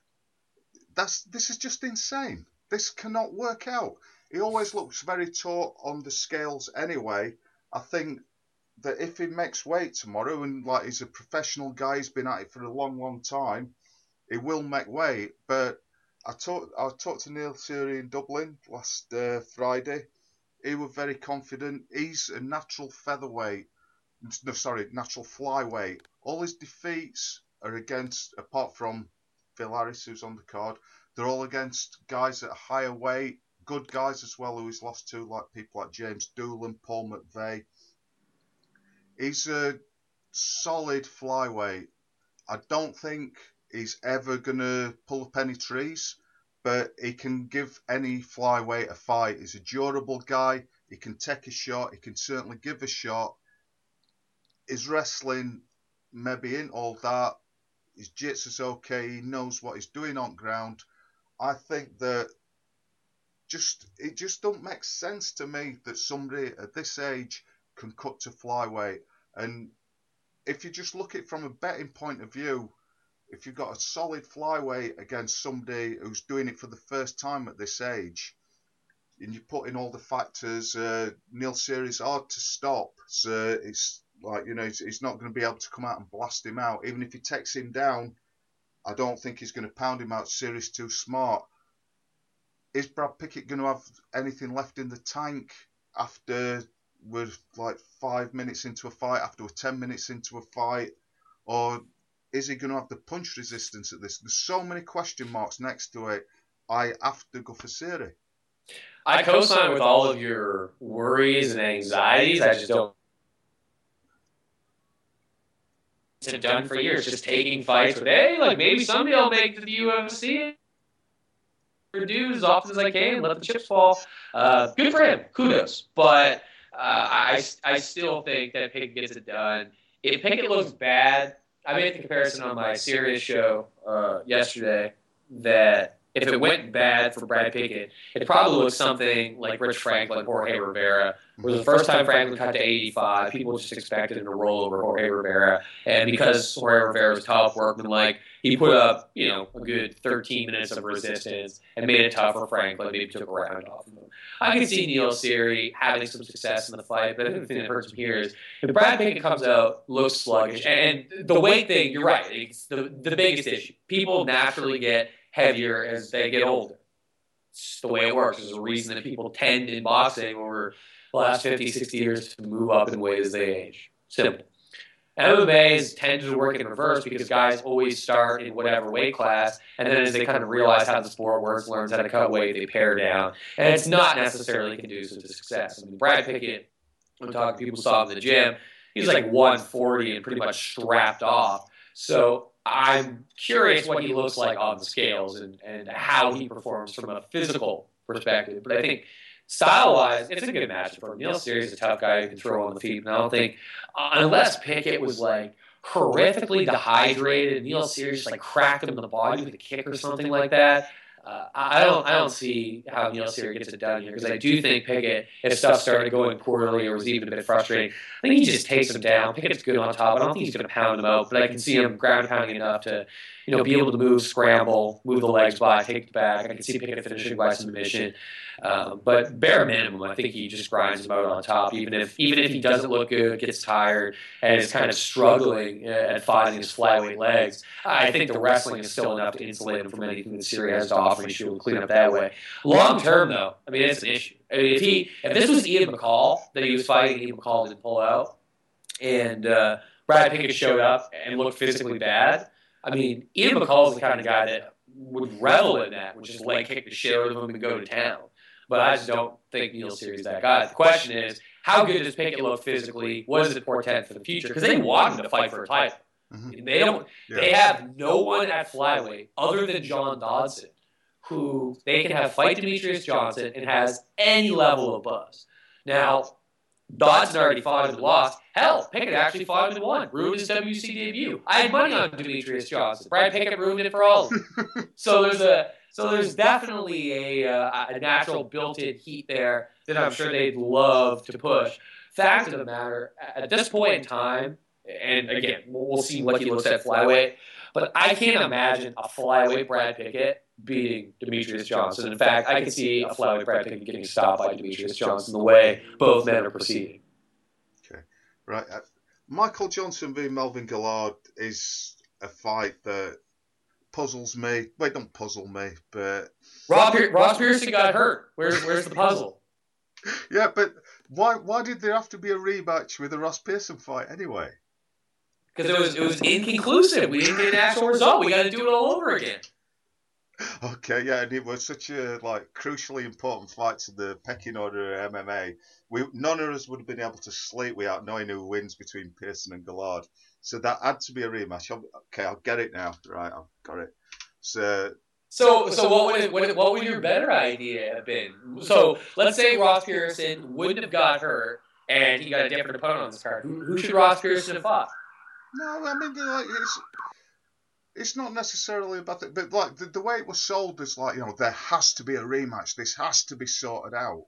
That's this is just insane. This cannot work out. He always looks very taut on the scales anyway. I think that if he makes weight tomorrow and like he's a professional guy, he's been at it for a long, long time, he will make weight. But I talked I talked to Neil Seery in Dublin last uh, Friday. He was very confident. He's a natural featherweight. No, sorry, natural flyweight. All his defeats are against, apart from Phil Harris, who's on the card, they're all against guys at a higher weight, good guys as well, who he's lost to, like people like James Doolan, Paul McVeigh. He's a solid flyweight. I don't think he's ever going to pull up any trees, but he can give any flyweight a fight. He's a durable guy. He can take a shot. He can certainly give a shot. His wrestling maybe in all that. His jits is okay. He knows what he's doing on ground. I think that just it just don't make sense to me that somebody at this age can cut to flyweight. And if you just look at it from a betting point of view, if you've got a solid flyweight against somebody who's doing it for the first time at this age, and you put in all the factors, uh, Neil Seery's hard to stop. So it's like you know he's, not going to be able to come out and blast him out. Even if he takes him down, I don't think he's going to pound him out. Seery's too smart. Is Brad Pickett going to have anything left in the tank after we're like five minutes into a fight, after we're ten minutes into a fight, or is he going to have the punch resistance at this? There's so many question marks next to it. I have to go for Seery. I co-sign with all of your worries and anxieties. I just don't. It's done for years, just taking fights with, hey, like maybe someday I'll make the UFC. Do as often as I can, let the chips fall. Uh, good for him, kudos. But uh, I, I still think that Pickett gets it done. If Pickett looks bad, I made the comparison on my Sirius show uh, yesterday that if it went bad for Brad Pickett, it probably looks something like Rich Franklin, Jorge Rivera, where the first time Franklin cut to 85, people just expected him to roll over Jorge Rivera. And because Jorge Rivera was tough, workman like, he put up, you know, a good 13 minutes of resistance and made it tough for Franklin, maybe took a round off of him. I can see Neil Seery having some success in the fight, but the thing that hurts him here is if Brad Pickett comes out, looks sluggish, and the weight thing, you're right, it's the, the biggest issue. People naturally get heavier as they get older. It's the way it works. There's a reason that people tend in boxing over the last 50, 60 years to move up in weight as they age. Simple. MMA is tended to work in reverse because guys always start in whatever weight class, and then as they kind of realize how the sport works, learns how to cut weight, they pare down, and it's not necessarily conducive to success. I mean, Brad Pickett, I'm talking people saw him in the gym, he's like 140 and pretty much strapped off. So I'm curious what he looks like on the scales and, and how he performs from a physical perspective. But I think style wise, it's a good match for him. Neil Seery is a tough guy who can throw on the feet. And I don't think, uh, unless Pickett was like horrifically dehydrated. Neil Seery's like cracked him in the body with a kick or something like that. Uh, I don't, I don't see how Neil Seery gets it done here because I do think Pickett, if stuff started going poorly or was even a bit frustrating, I think he just takes him down. Pickett's good on top. I don't think he's going to pound him out, but I can see him ground pounding enough to, you know, be able to move, scramble, move the legs by, take the back. I can see Pickett finishing by submission. Um, but bare minimum, I think he just grinds out on top. Even if even if he doesn't look good, gets tired, and is kind of struggling at finding his flyweight legs, I think the wrestling is still enough to insulate him from anything that Seery has to offer. He should clean up that way. Long term, though, I mean, it's an issue. I mean, if he if this was Ian McCall that he was fighting, Ian McCall didn't pull out, and uh, Brad Pickett showed up and looked physically bad. I mean, Ian McCall is the kind of guy that would revel in that, which is leg kick the shit out of him and go to town but I just don't think Neil Seery's that guy. The question is, how good does Pickett look physically? What does it portend for the future? Because they want him to fight for a title. Mm-hmm. They don't. Yeah. They have no one at flyweight other than John Dodson, who they can have fight Demetrious Johnson and has any level of buzz. Now, Dodson already fought and lost. Hell, Pickett actually fought and won. Ruined his WC debut. I had money on Demetrious Johnson. Brad Pickett ruined it for all so there's a so there's definitely a, uh, a natural built-in heat there that I'm sure they'd love to push. Fact of the matter, at this point in time, and again, we'll see what he looks at flyweight, but I can't imagine a flyweight Brad Pickett beating Demetrious Johnson. In fact, I can see a flyweight Brad Pickett getting stopped by Demetrious Johnson the way both men are proceeding. Okay, right. Uh, Michael Johnson v. Melvin Guillard is a fight that puzzles me. Wait, don't puzzle me, but Rob, Ross Pearson got hurt. Where's where's the puzzle? yeah, but why why did there have to be a rematch with the Ross Pearson fight anyway? Because it was it was inconclusive. We didn't get an actual result. We got to do it all over again. Okay, yeah, and it was such a like crucially important fight to the pecking order of MMA. We none of us would have been able to sleep without knowing who wins between Pearson and Guillard. So that had to be a rematch. Okay, I'll get it now. Right, I've got it. So. So, so what would, it, what, what would your better idea have been? So, let's say Ross Pearson wouldn't have got hurt, and he got a different opponent on this card. Who, who should Ross Pearson have fought? No, I mean, like, it's it's not necessarily about it, but like the, the way it was sold is like you know there has to be a rematch. This has to be sorted out.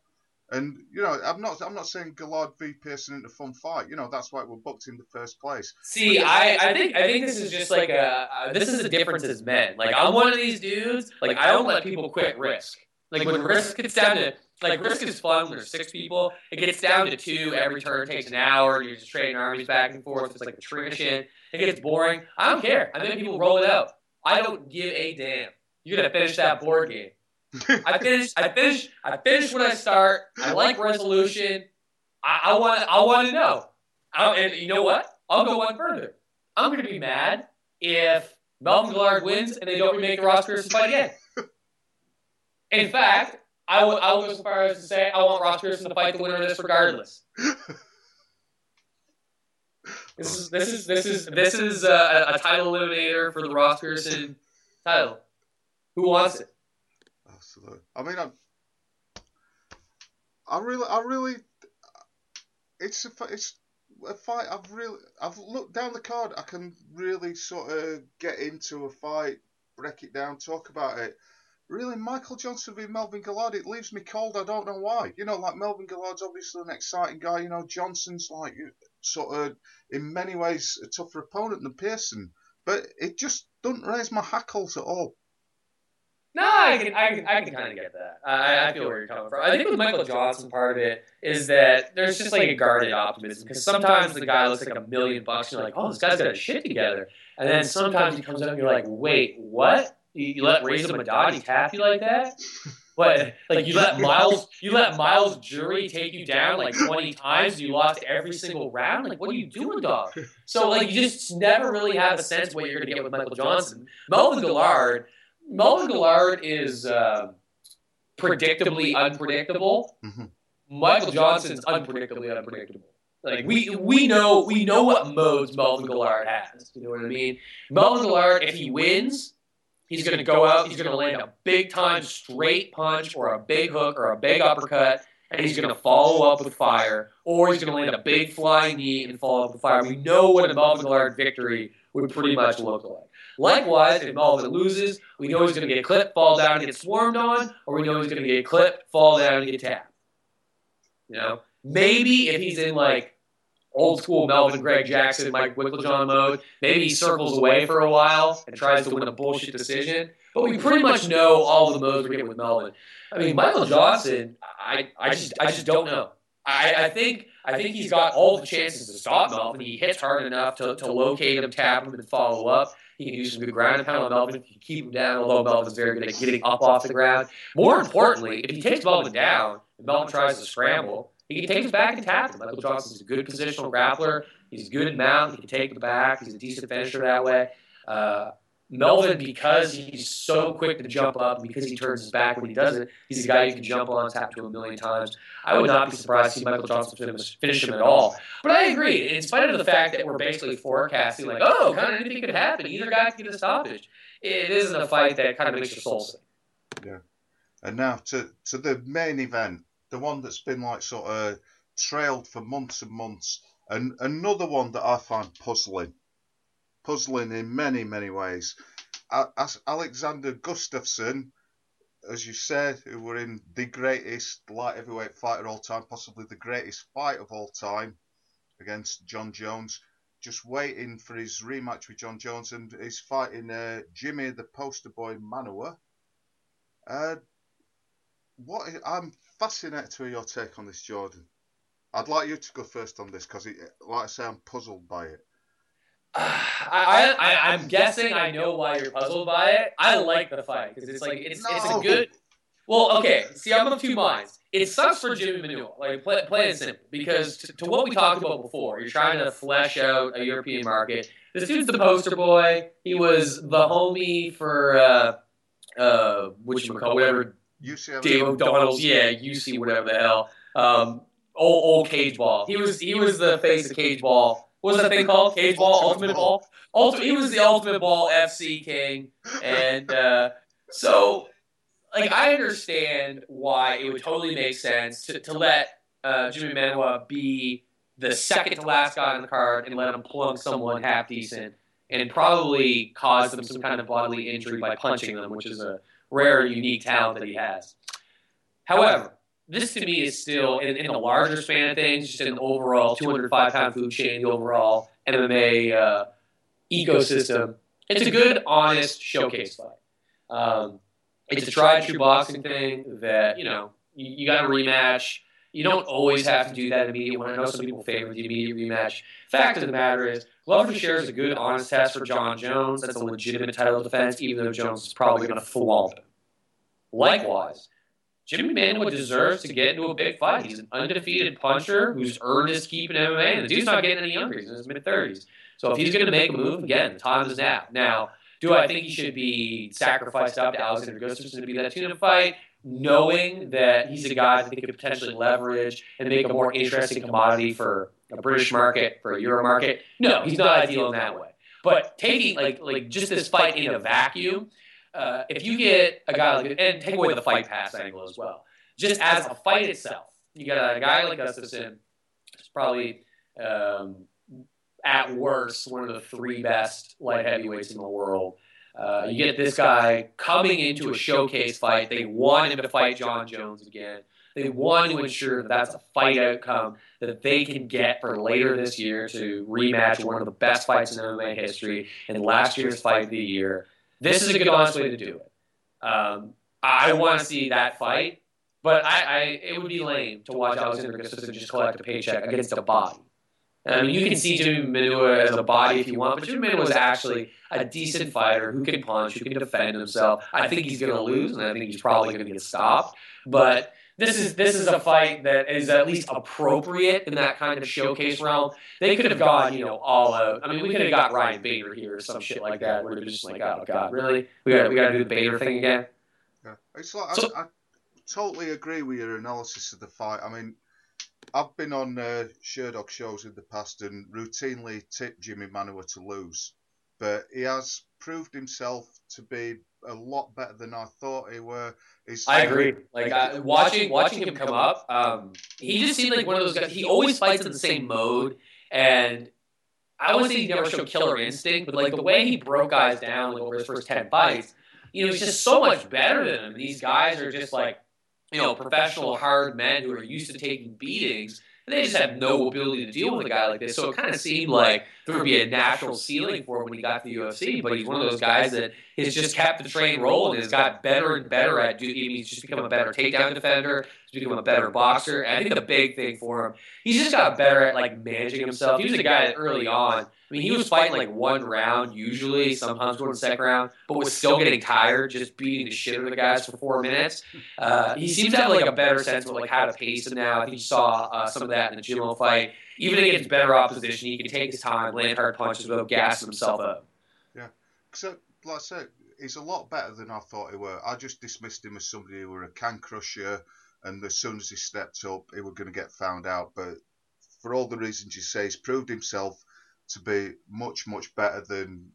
And you know, I'm not I'm not saying Guillard v Pearson in a fun fight. You know, that's why we're booked in the first place. See, I, I think I think this is just like a uh, this is a difference as men. Like I'm one of these dudes. Like I don't let people quit risk. Like when risk gets down to like risk is fun when there's six people. It gets down to two. Every turn takes an hour. You're just trading armies back and forth. It's like attrition. It gets boring. I don't care. I make people roll it out. I don't give a damn. You're gonna finish that board game. I finish. I finish. I finish when I start. I like resolution. I, I want. I want to know. I, and you know what? I'll go one further. I'm going to be mad if Melvin Guillard wins and they don't remake the Ross Pearson fight again. In fact, I will. I will go so far as to say I want Ross Pearson to fight the winner of this regardless. This is this is this is this is uh, a, a title eliminator for the Ross Pearson title. Who wants it? absolutely. I mean, I'm, I really, I really, it's a, it's a fight. I've really, I've looked down the card. I can really sort of get into a fight, break it down, talk about it. Really, Michael Johnson v Melvin Guillard, it leaves me cold. I don't know why. You know, like Melvin Guillard's obviously an exciting guy. You know, Johnson's like sort of in many ways a tougher opponent than Pearson, but it just doesn't raise my hackles at all. No, I can, I can, I can kind of get that. I, I feel where you're coming from. I think with Michael Johnson, part of it is that there's just like a guarded optimism because sometimes the guy looks like a million bucks, and you're like, oh, this guy's got his shit together, and then sometimes he comes up and you're like, wait, what? You, you let Reza Madadi tap you like that? But like you let Miles, you let Myles Jury take you down like 20 times. You lost every single round. Like, what are you doing, dog? So like, you just never really have a sense what you're gonna get with Michael Johnson. Melvin Guillard Melvin Guillard is uh, predictably unpredictable. Mm-hmm. Michael Johnson's unpredictably unpredictable. Like we we know we know what modes Melvin Guillard has. You know what I mean? Melvin Guillard, if he wins, he's going to go out. He's going to land a big time straight punch or a big hook or a big uppercut, and he's going to follow up with fire, or he's going to land a big flying knee and follow up with fire. We know what a Melvin Guillard victory would pretty much look like. Likewise, if Melvin loses, we know he's going to get clipped, fall down, and get swarmed on, or we know he's going to get clipped, fall down, and get tapped. You know, maybe if he's in like old school Melvin, Greg Jackson, Mike Winkeljohn mode, maybe he circles away for a while and tries to win a bullshit decision. But we pretty much know all the modes we're getting with Melvin. I mean, Michael Johnson, I, I just I just don't know. I, I think I think he's got all the chances to stop Melvin. He hits hard enough to, to locate him, tap him, and follow up. He can do some good ground pound on Melvin. He can keep him down, although Melvin's very good at getting up off the ground. More importantly, if he takes Melvin down and Melvin tries to scramble, he can take his back and tap him. Michael Johnson's a good positional grappler. He's good in mount. He can take the back. He's a decent finisher that way. Uh, Melvin, because he's so quick to jump up, because he turns his back when he does it, he's a guy you can jump on, tap to a million times. I would not be surprised to see Michael Johnson finish him at all. But I agree, in spite of the fact that we're basically forecasting, like, oh, kind of anything could happen. Either guy can get a stoppage. It isn't a fight that kind of makes your soul sing. Yeah. And now to, to the main event, the one that's been like sort of trailed for months and months, and another one that I find puzzling puzzling in many, many ways. As Alexander Gustafsson, as you said, who were in the greatest light heavyweight fight of all time, possibly the greatest fight of all time against Jon Jones, just waiting for his rematch with Jon Jones, and he's fighting uh, Jimmy the poster boy Manuwa. Uh, what I'm fascinated to hear your take on this, Jordan. I'd like you to go first on this because, like I say, I'm puzzled by it. I, I, am guessing I know why you're puzzled by it. I like the fight because it's like it's no. it's a good. Well, okay. See, I'm of two minds. It sucks for Jimmy Manuwa. Like play, play it simple because to, to, what we talked about before, you're trying to flesh out a European market. This dude's the poster boy. He was the homie for uh, uh, which you call whatever. UCLA. Dave O'Donnell's, yeah, UC, whatever the hell. Um, old old cage ball. He was he was the face of cage ball what was that thing called? Cage Ball, Ultimate Ball. Ultimate. He was the Ultimate Ball FC king, and uh, so like I understand why it would totally make sense to, to let uh, Jimmy Manuwa be the second to last guy on the card and let him plug someone half decent and probably cause them some kind of bodily injury by punching them, which is a rare, unique talent that he has. However, this to me is still in, in the larger span of things, just the overall 205 pound food chain, the overall MMA uh, ecosystem. It's a good, honest showcase fight. Um, it's a tried true boxing thing that you know you, you got a rematch. You don't always have to do that immediately. I know some people favor the immediate rematch. Fact of the matter is, Glover is a good, honest test for Jon Jones. That's a legitimate title defense, even though Jones is probably going to flaunt him. Likewise, Jimmy Manuwa deserves to get into a big fight. He's an undefeated puncher who's earned his keep in MMA, and the dude's not getting any younger. He's in his mid 30s. So if he's going to make a move, again, the time is now. Now, do I think he should be sacrificed up to Alexander Gustafsson to be that tune to fight? Knowing that he's a guy that they could potentially leverage and make a more interesting commodity for a British market, for a Euro market. No, he's not ideal in that way. But taking like like just this fight in a vacuum, uh, if you get a guy like and take away the fight pass angle as well, just as a fight itself, you got a guy like Gustafsson, it's probably um, at worst one of the three best light heavyweights in the world. Uh, you get this guy coming into a showcase fight. They want him to fight Jon Jones again. They want to ensure that that's a fight outcome that they can get for later this year to rematch one of the best fights in MMA history and last year's fight of the year. This is a good, honest way to do it. Um, I want to see that fight, but I, I, it would be lame to watch Alexander Gustafsson just collect a paycheck against a body. I mean, you can see Jimmy Manuwa as a body if you want, but Jimmy Manuwa is actually a decent fighter who can punch, who can defend himself. I think he's going to lose, and I think he's probably going to get stopped. But this is this is a fight that is at least appropriate in that kind of showcase realm. They could have gone, you know, all out. I mean, we could have got Ryan Bader here or some shit like that, they're just like, oh god, really? We got we got to do the Bader thing again. Yeah, it's like so, I, I, totally agree with your analysis of the fight. I mean, I've been on uh, Sherdog shows in the past and routinely tipped Jimmy Manuwa to lose, but he has proved himself to be a lot better than I thought he were. He's, I agree. Like I, watching watching him come up, um, he just seemed like one of those guys. He always fights in the same mode, and I wouldn't say he never showed killer instinct, but like the way he broke guys down like, over his first ten fights, you know, he's just so much better than him. These guys are just like you know professional hard men who are used to taking beatings and they just have no ability to deal with a guy like this. So it kind of seemed like there would be a natural ceiling for him when he got to the UFC. But he's one of those guys that has just kept the train rolling and has got better and better at doing. He's just become a better takedown defender. He's become a better boxer. And I think the big thing for him, he's just got better at like managing himself. He was a guy that early on I mean, he was fighting like one round usually, sometimes going second round, but was still getting tired, just beating the shit out of the guys for four minutes. Uh, he seems to have like a better sense of like how to pace him now. I think you saw uh, some of that in the Jimmo fight. Even against better opposition, he can take his time, land hard punches without gassing himself up. Yeah, so like I said, he's a lot better than I thought he were. I just dismissed him as somebody who were a can crusher, and as soon as he stepped up, he was going to get found out. But for all the reasons you say, he's proved himself to be much much better than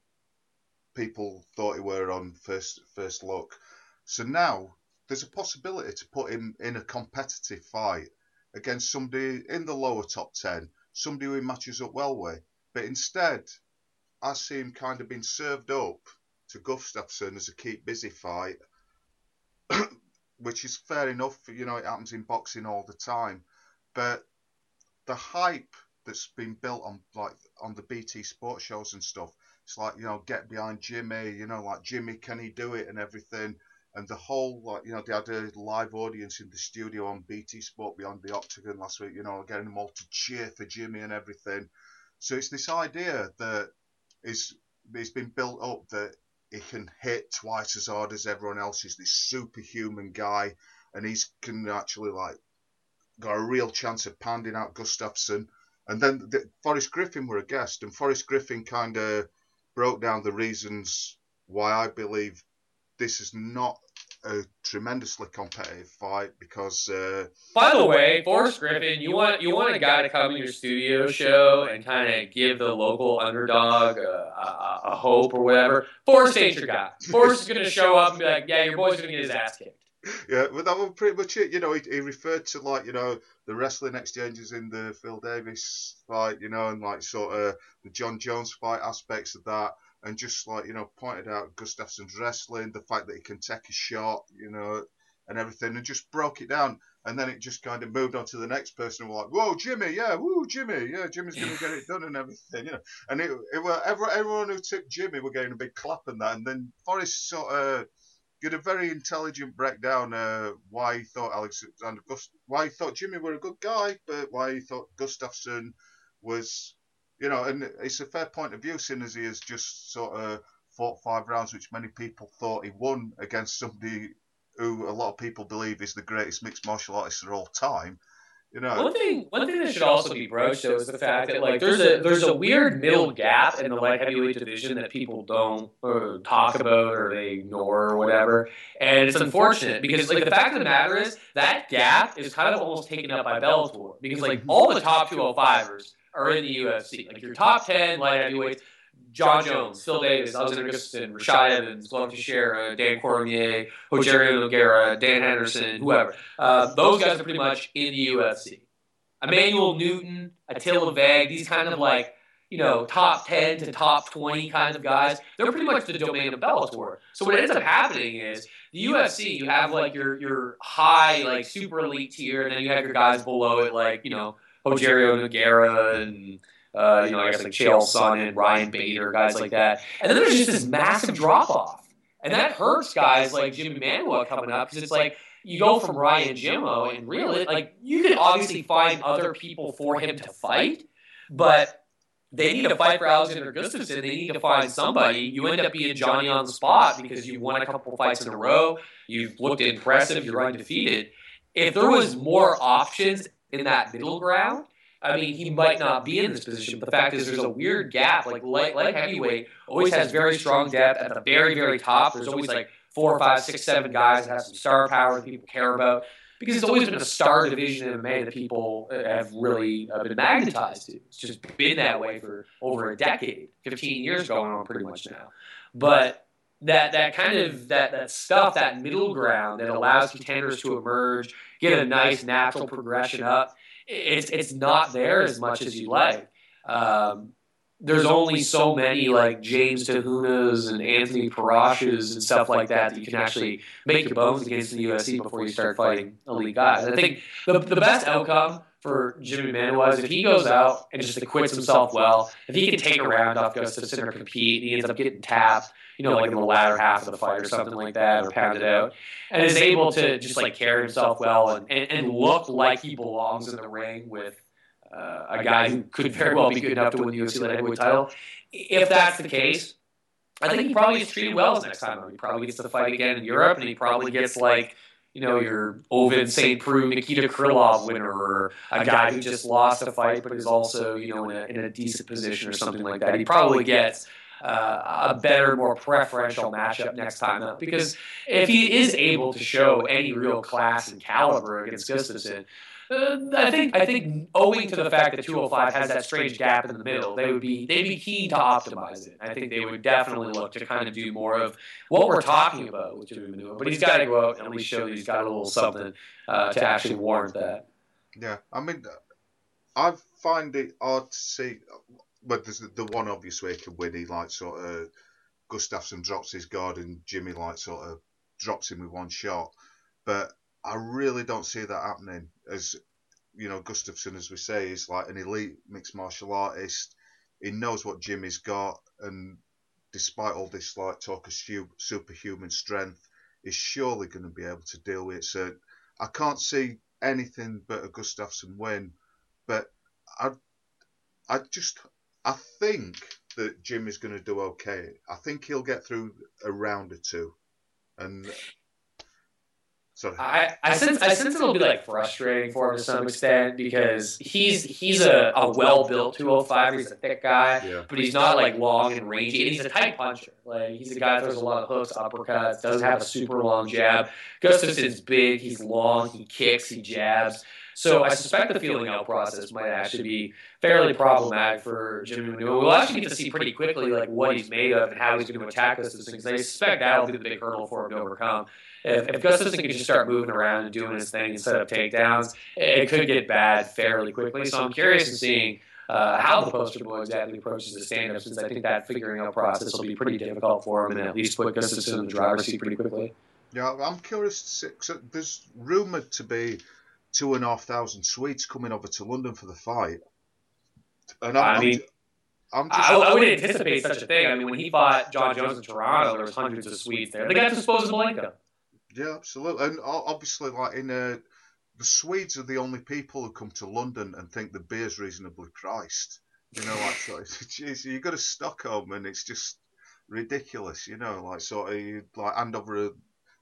people thought he were on first first look. So now there's a possibility to put him in a competitive fight against somebody in the lower top ten, somebody who he matches up well with. But instead, I see him kind of being served up to Gustafsson as a keep busy fight, which is fair enough. You know, it happens in boxing all the time. But the hype that's been built on like on the BT sports shows and stuff. It's like you know, get behind Jimmy. You know, like Jimmy, can he do it and everything. And the whole like you know, they had a live audience in the studio on BT Sport beyond the Octagon last week. You know, getting them all to cheer for Jimmy and everything. So it's this idea that is it's been built up that he can hit twice as hard as everyone else. He's this superhuman guy, and he's can actually like got a real chance of pounding out Gustafsson. And then the, Forrest Griffin were a guest, and Forrest Griffin kind of broke down the reasons why I believe this is not a tremendously competitive fight because. Uh, By the way, Forrest Griffin, you want you want a guy to come in your studio show and kind of give the local underdog a, a, a, hope or whatever. Forrest ain't your guy. Forrest is going to show up and be like, "Yeah, your boy's going to get his ass kicked." yeah, but that was pretty much it. You know, he, he, referred to like you know the wrestling exchanges in the Phil Davis fight, you know, and like sort of the Jon Jones fight aspects of that, and just like you know pointed out Gustafsson's wrestling, the fact that he can take a shot, you know, and everything, and just broke it down. And then it just kind of moved on to the next person. And we're like, "Whoa, Jimmy! Yeah, woo, Jimmy! Yeah, Jimmy's going to get it done and everything." You know, and it, it were everyone who took Jimmy were getting a big clap and that. And then Forrest sort of Get a very intelligent breakdown uh, why he thought Alexander Gust- why he thought Jimmy were a good guy, but why he thought Gustafsson was, you know, and it's a fair point of view, seeing as he has just sort of fought five rounds, which many people thought he won against somebody who a lot of people believe is the greatest mixed martial artist of all time. You know, one thing one thing that should also be broached though is the fact that like there's a there's a weird middle gap in the light heavyweight division that people don't uh, talk about or they ignore or whatever, and it's unfortunate because like the fact of the matter is that gap is kind of almost taken up by Bellator because like all the top 205ers are in the UFC. Like your top 10 light heavyweights, Jon Jones, Phil Davis, Alexander Gustafsson, Rashad Evans, Glover Teixeira, Dan Cormier, Rogerio Nogueira, Dan Henderson, whoever. Uh, those guys are pretty much in the UFC. Emmanuel Newton, Attila Végh, these kind of like, you know, top 10 to top 20 kinds of guys, they're pretty much the domain of Bellator. So what ends up happening is the UFC, you have like your your high, like super elite tier, and then you have your guys below it, like, you know, Rogerio Nogueira and uh, you know, I guess like Chael Sonnen, Ryan Bader, guys like that. And then there's just this massive drop off. And that hurts guys like Jim Manuwa coming up because it's like you go from Ryan Jimmo and really like you can obviously find other people for him to fight, but they need to fight for Alexander Gustafsson. They need to find somebody. You end up being Johnny on the spot because you won a couple fights in a row. You've looked impressive. You're undefeated. If there was more options in that middle ground, I mean, he might not be in this position, but the fact is, there's a weird gap. Like light, light heavyweight always has very strong depth at the very, very top. There's always like four, five, six, seven guys that have some star power that people care about because it's always been a star division in MMA that people uh, have really uh, been magnetized to. It's just been that way for over a decade, 15 years going on pretty much now. But that that kind of that that stuff, that middle ground that allows contenders to emerge, get a nice natural progression up. It's it's not there as much as you'd like. Um, there's only so many like James Te Hunas and Anthony Peroshes and stuff like that that you can actually make your bones against in the UFC before you start fighting elite guys. I think the, the best outcome for Jimmy Manuwa is if he goes out and just acquits himself well, if he can take a round off Gustafsson or compete, and he ends up getting tapped, you know, like in the latter half of the fight or something like that, or pounded out, and is able to just like carry himself well and, and, and look like he belongs in the ring with uh, a guy who could very well be good enough to win the UFC light heavyweight title. If that's the case, I think he probably gets treated well next time. He probably gets to fight again in Europe, and he probably gets like you know your Ovince St. Preux, Nikita Krylov winner, or a guy who just lost a fight but is also you know in a, in a decent position or something like that. He probably gets. Uh, a better, more preferential matchup next time up. Because if he is able to show any real class and caliber against Gustafsson, uh, I think I think owing to the fact that 205 has that strange gap in the middle, they would be they'd be keen to optimize it. I think they would definitely look to kind of do more of what we're talking about with Jimmy Manuwa. But he's got to go out and at least show that he's got a little something uh, to actually warrant that. Yeah, I mean, I find it odd to see. But there's the one obvious way he can win. He like sort of Gustafsson drops his guard and Jimmy like sort of drops him with one shot. But I really don't see that happening. As you know, Gustafsson, as we say, is like an elite mixed martial artist. He knows what Jimmy's got, and despite all this like talk of superhuman strength, is surely going to be able to deal with it. So I can't see anything but a Gustafsson win. But I, I just, I think that Jim is going to do okay. I think he'll get through a round or two, and so I, I sense I sense it'll be like frustrating for him to some extent because he's he's a, a well built 205. He's a thick guy, yeah. but he's not like long and rangy, and he's a tight puncher. Like he's a guy that throws a lot of hooks, uppercuts, doesn't have a super long jab. Gustafsson's big, he's long, he kicks, he jabs. So I suspect the feeling out process might actually be fairly problematic for Jimmy Manuwa. We'll actually get to see pretty quickly like what he's made of and how he's going to attack us. Things. I suspect that'll be the big hurdle for him to overcome if, if Gustafsson could just start moving around and doing his thing instead of takedowns, it could get bad fairly quickly. So I'm curious in seeing uh, how the poster boy exactly approaches the stand up, since I think that figuring out process will be pretty difficult for him and at least put Gustafsson in the driver's seat pretty quickly. Yeah, I'm curious to see. So there's rumoured to be two and a half thousand Swedes coming over to London for the fight. And I'm, I mean, I'm just, I, I would anticipate such a thing. I mean, when he fought Jon Jones in Toronto, there was hundreds of Swedes there. They got disposable income. Yeah, absolutely. And obviously, like in uh, the Swedes are the only people who come to London and think the beer's reasonably priced. You know, like so, geez, you go to Stockholm and it's just ridiculous. You know, like sort of you like hand over a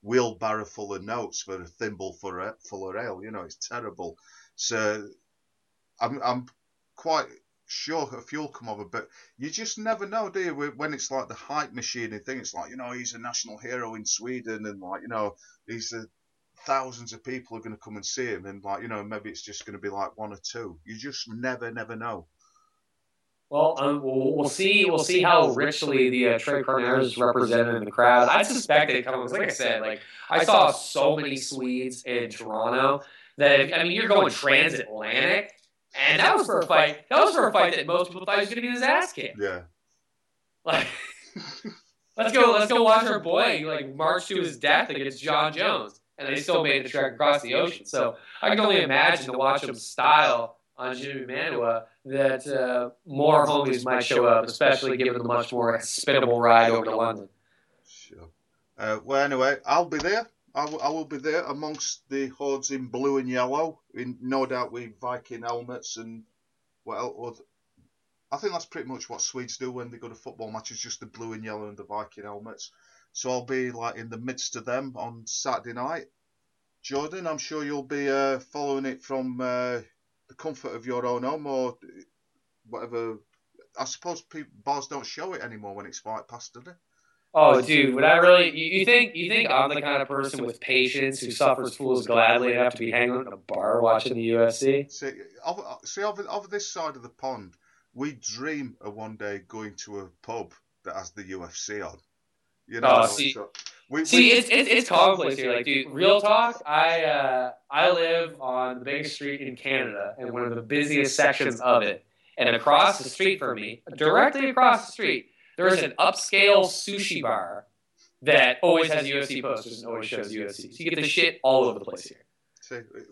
wheelbarrow full of notes for a thimble for a, full of ale. You know, it's terrible. So I'm I'm quite sure a fuel come over, but you just never know, do you? When it's like the hype machine and thing, it's like you know he's a national hero in Sweden, and like you know he's are thousands of people are going to come and see him, and like you know maybe it's just going to be like one or two. You just never, never know. Well, um, we'll, we'll, see. We'll see how richly the uh, Tre Kronors is represented in the crowd. I suspect it comes. Like I said, like I saw so many Swedes in Toronto that I mean, you're going transatlantic and that was for a fight. That was for a fight that most people thought was going to be his ass kicked. Yeah. Like, let's go. Let's go watch our boy like march to his death against Jon Jones, and they still made the trek across the ocean. So I can only imagine to watch him style on Jimmy Manuwa that uh, more homies might show up, especially given the much more hospitable ride over to London. Sure. Uh, well, anyway, I'll be there. I, w- I will be there amongst the hordes in blue and yellow, in no doubt with Viking helmets and well, I think that's pretty much what Swedes do when they go to football matches, just the blue and yellow and the Viking helmets. So I'll be like in the midst of them on Saturday night. Jordan, I'm sure you'll be uh, following it from uh, the comfort of your own home or whatever. I suppose people, bars don't show it anymore when it's fight pass, do they? Oh, dude, would I really? You, you think you think I'm the kind of person with patience who suffers fools gladly enough to be hanging out in a bar watching the UFC? See, over, see over, over this side of the pond, we dream of one day going to a pub that has the UFC on. You know, Oh, see- so we, See, we, it's it's, it's commonplace here. Like, dude, real talk. I uh, on the biggest street in Canada and one of the busiest sections of it. And across the street from me, directly across the street, there's an upscale sushi bar that always has UFC posters and always shows UFC. So you get the shit all over the place here.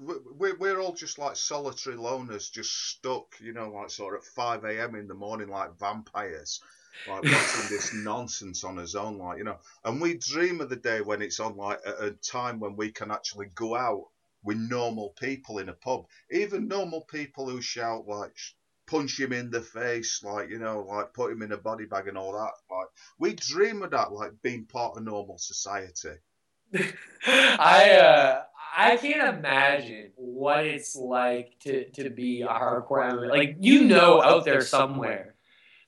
we- we're, we're all just like solitary loners, just stuck, you know, like sort of at 5 a.m. in the morning, like vampires, like watching this nonsense on his own, like, you know. And we dream of the day when it's on, like, a time when we can actually go out with normal people in a pub. Even normal people who shout, like, punch him in the face, like, you know, like, put him in a body bag and all that. Like, we dream of that, like, being part of normal society. I uh, I can't imagine what it's like to, to be a hardcore. Like you know, out there somewhere,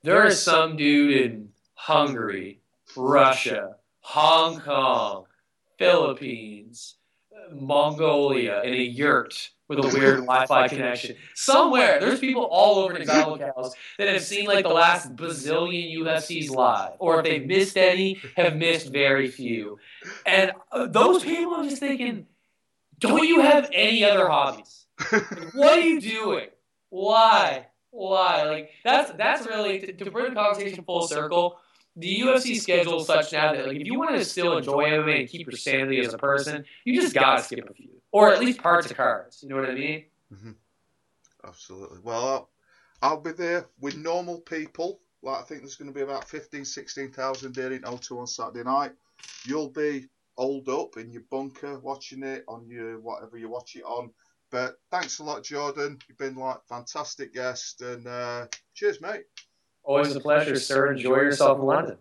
there is some dude in Hungary, Russia, Hong Kong, Philippines, Mongolia in a yurt with a weird Wi-Fi connection. Somewhere, there's people all over locales that have seen like the last bazillion UFCs live, or if they've missed any, have missed very few. And uh, those people, I'm just thinking, don't you have any other hobbies? Like, what are you doing? Why? Why? Like that's that's really to, to bring the conversation full circle. The UFC schedule is such now that like if you want to still enjoy MMA and keep your sanity as a person, you just gotta skip a few, or at least parts of cards. You know what I mean? Absolutely. Well, I'll, I'll be there with normal people. Like I think there's going to be about 15, 16,000 there in O2 on Saturday night. You'll be holed up in your bunker watching it on your whatever you watch it on. But thanks a lot, Jordan. You've been like fantastic guest, and uh, cheers, mate. Always a pleasure, sir. Enjoy yourself in London.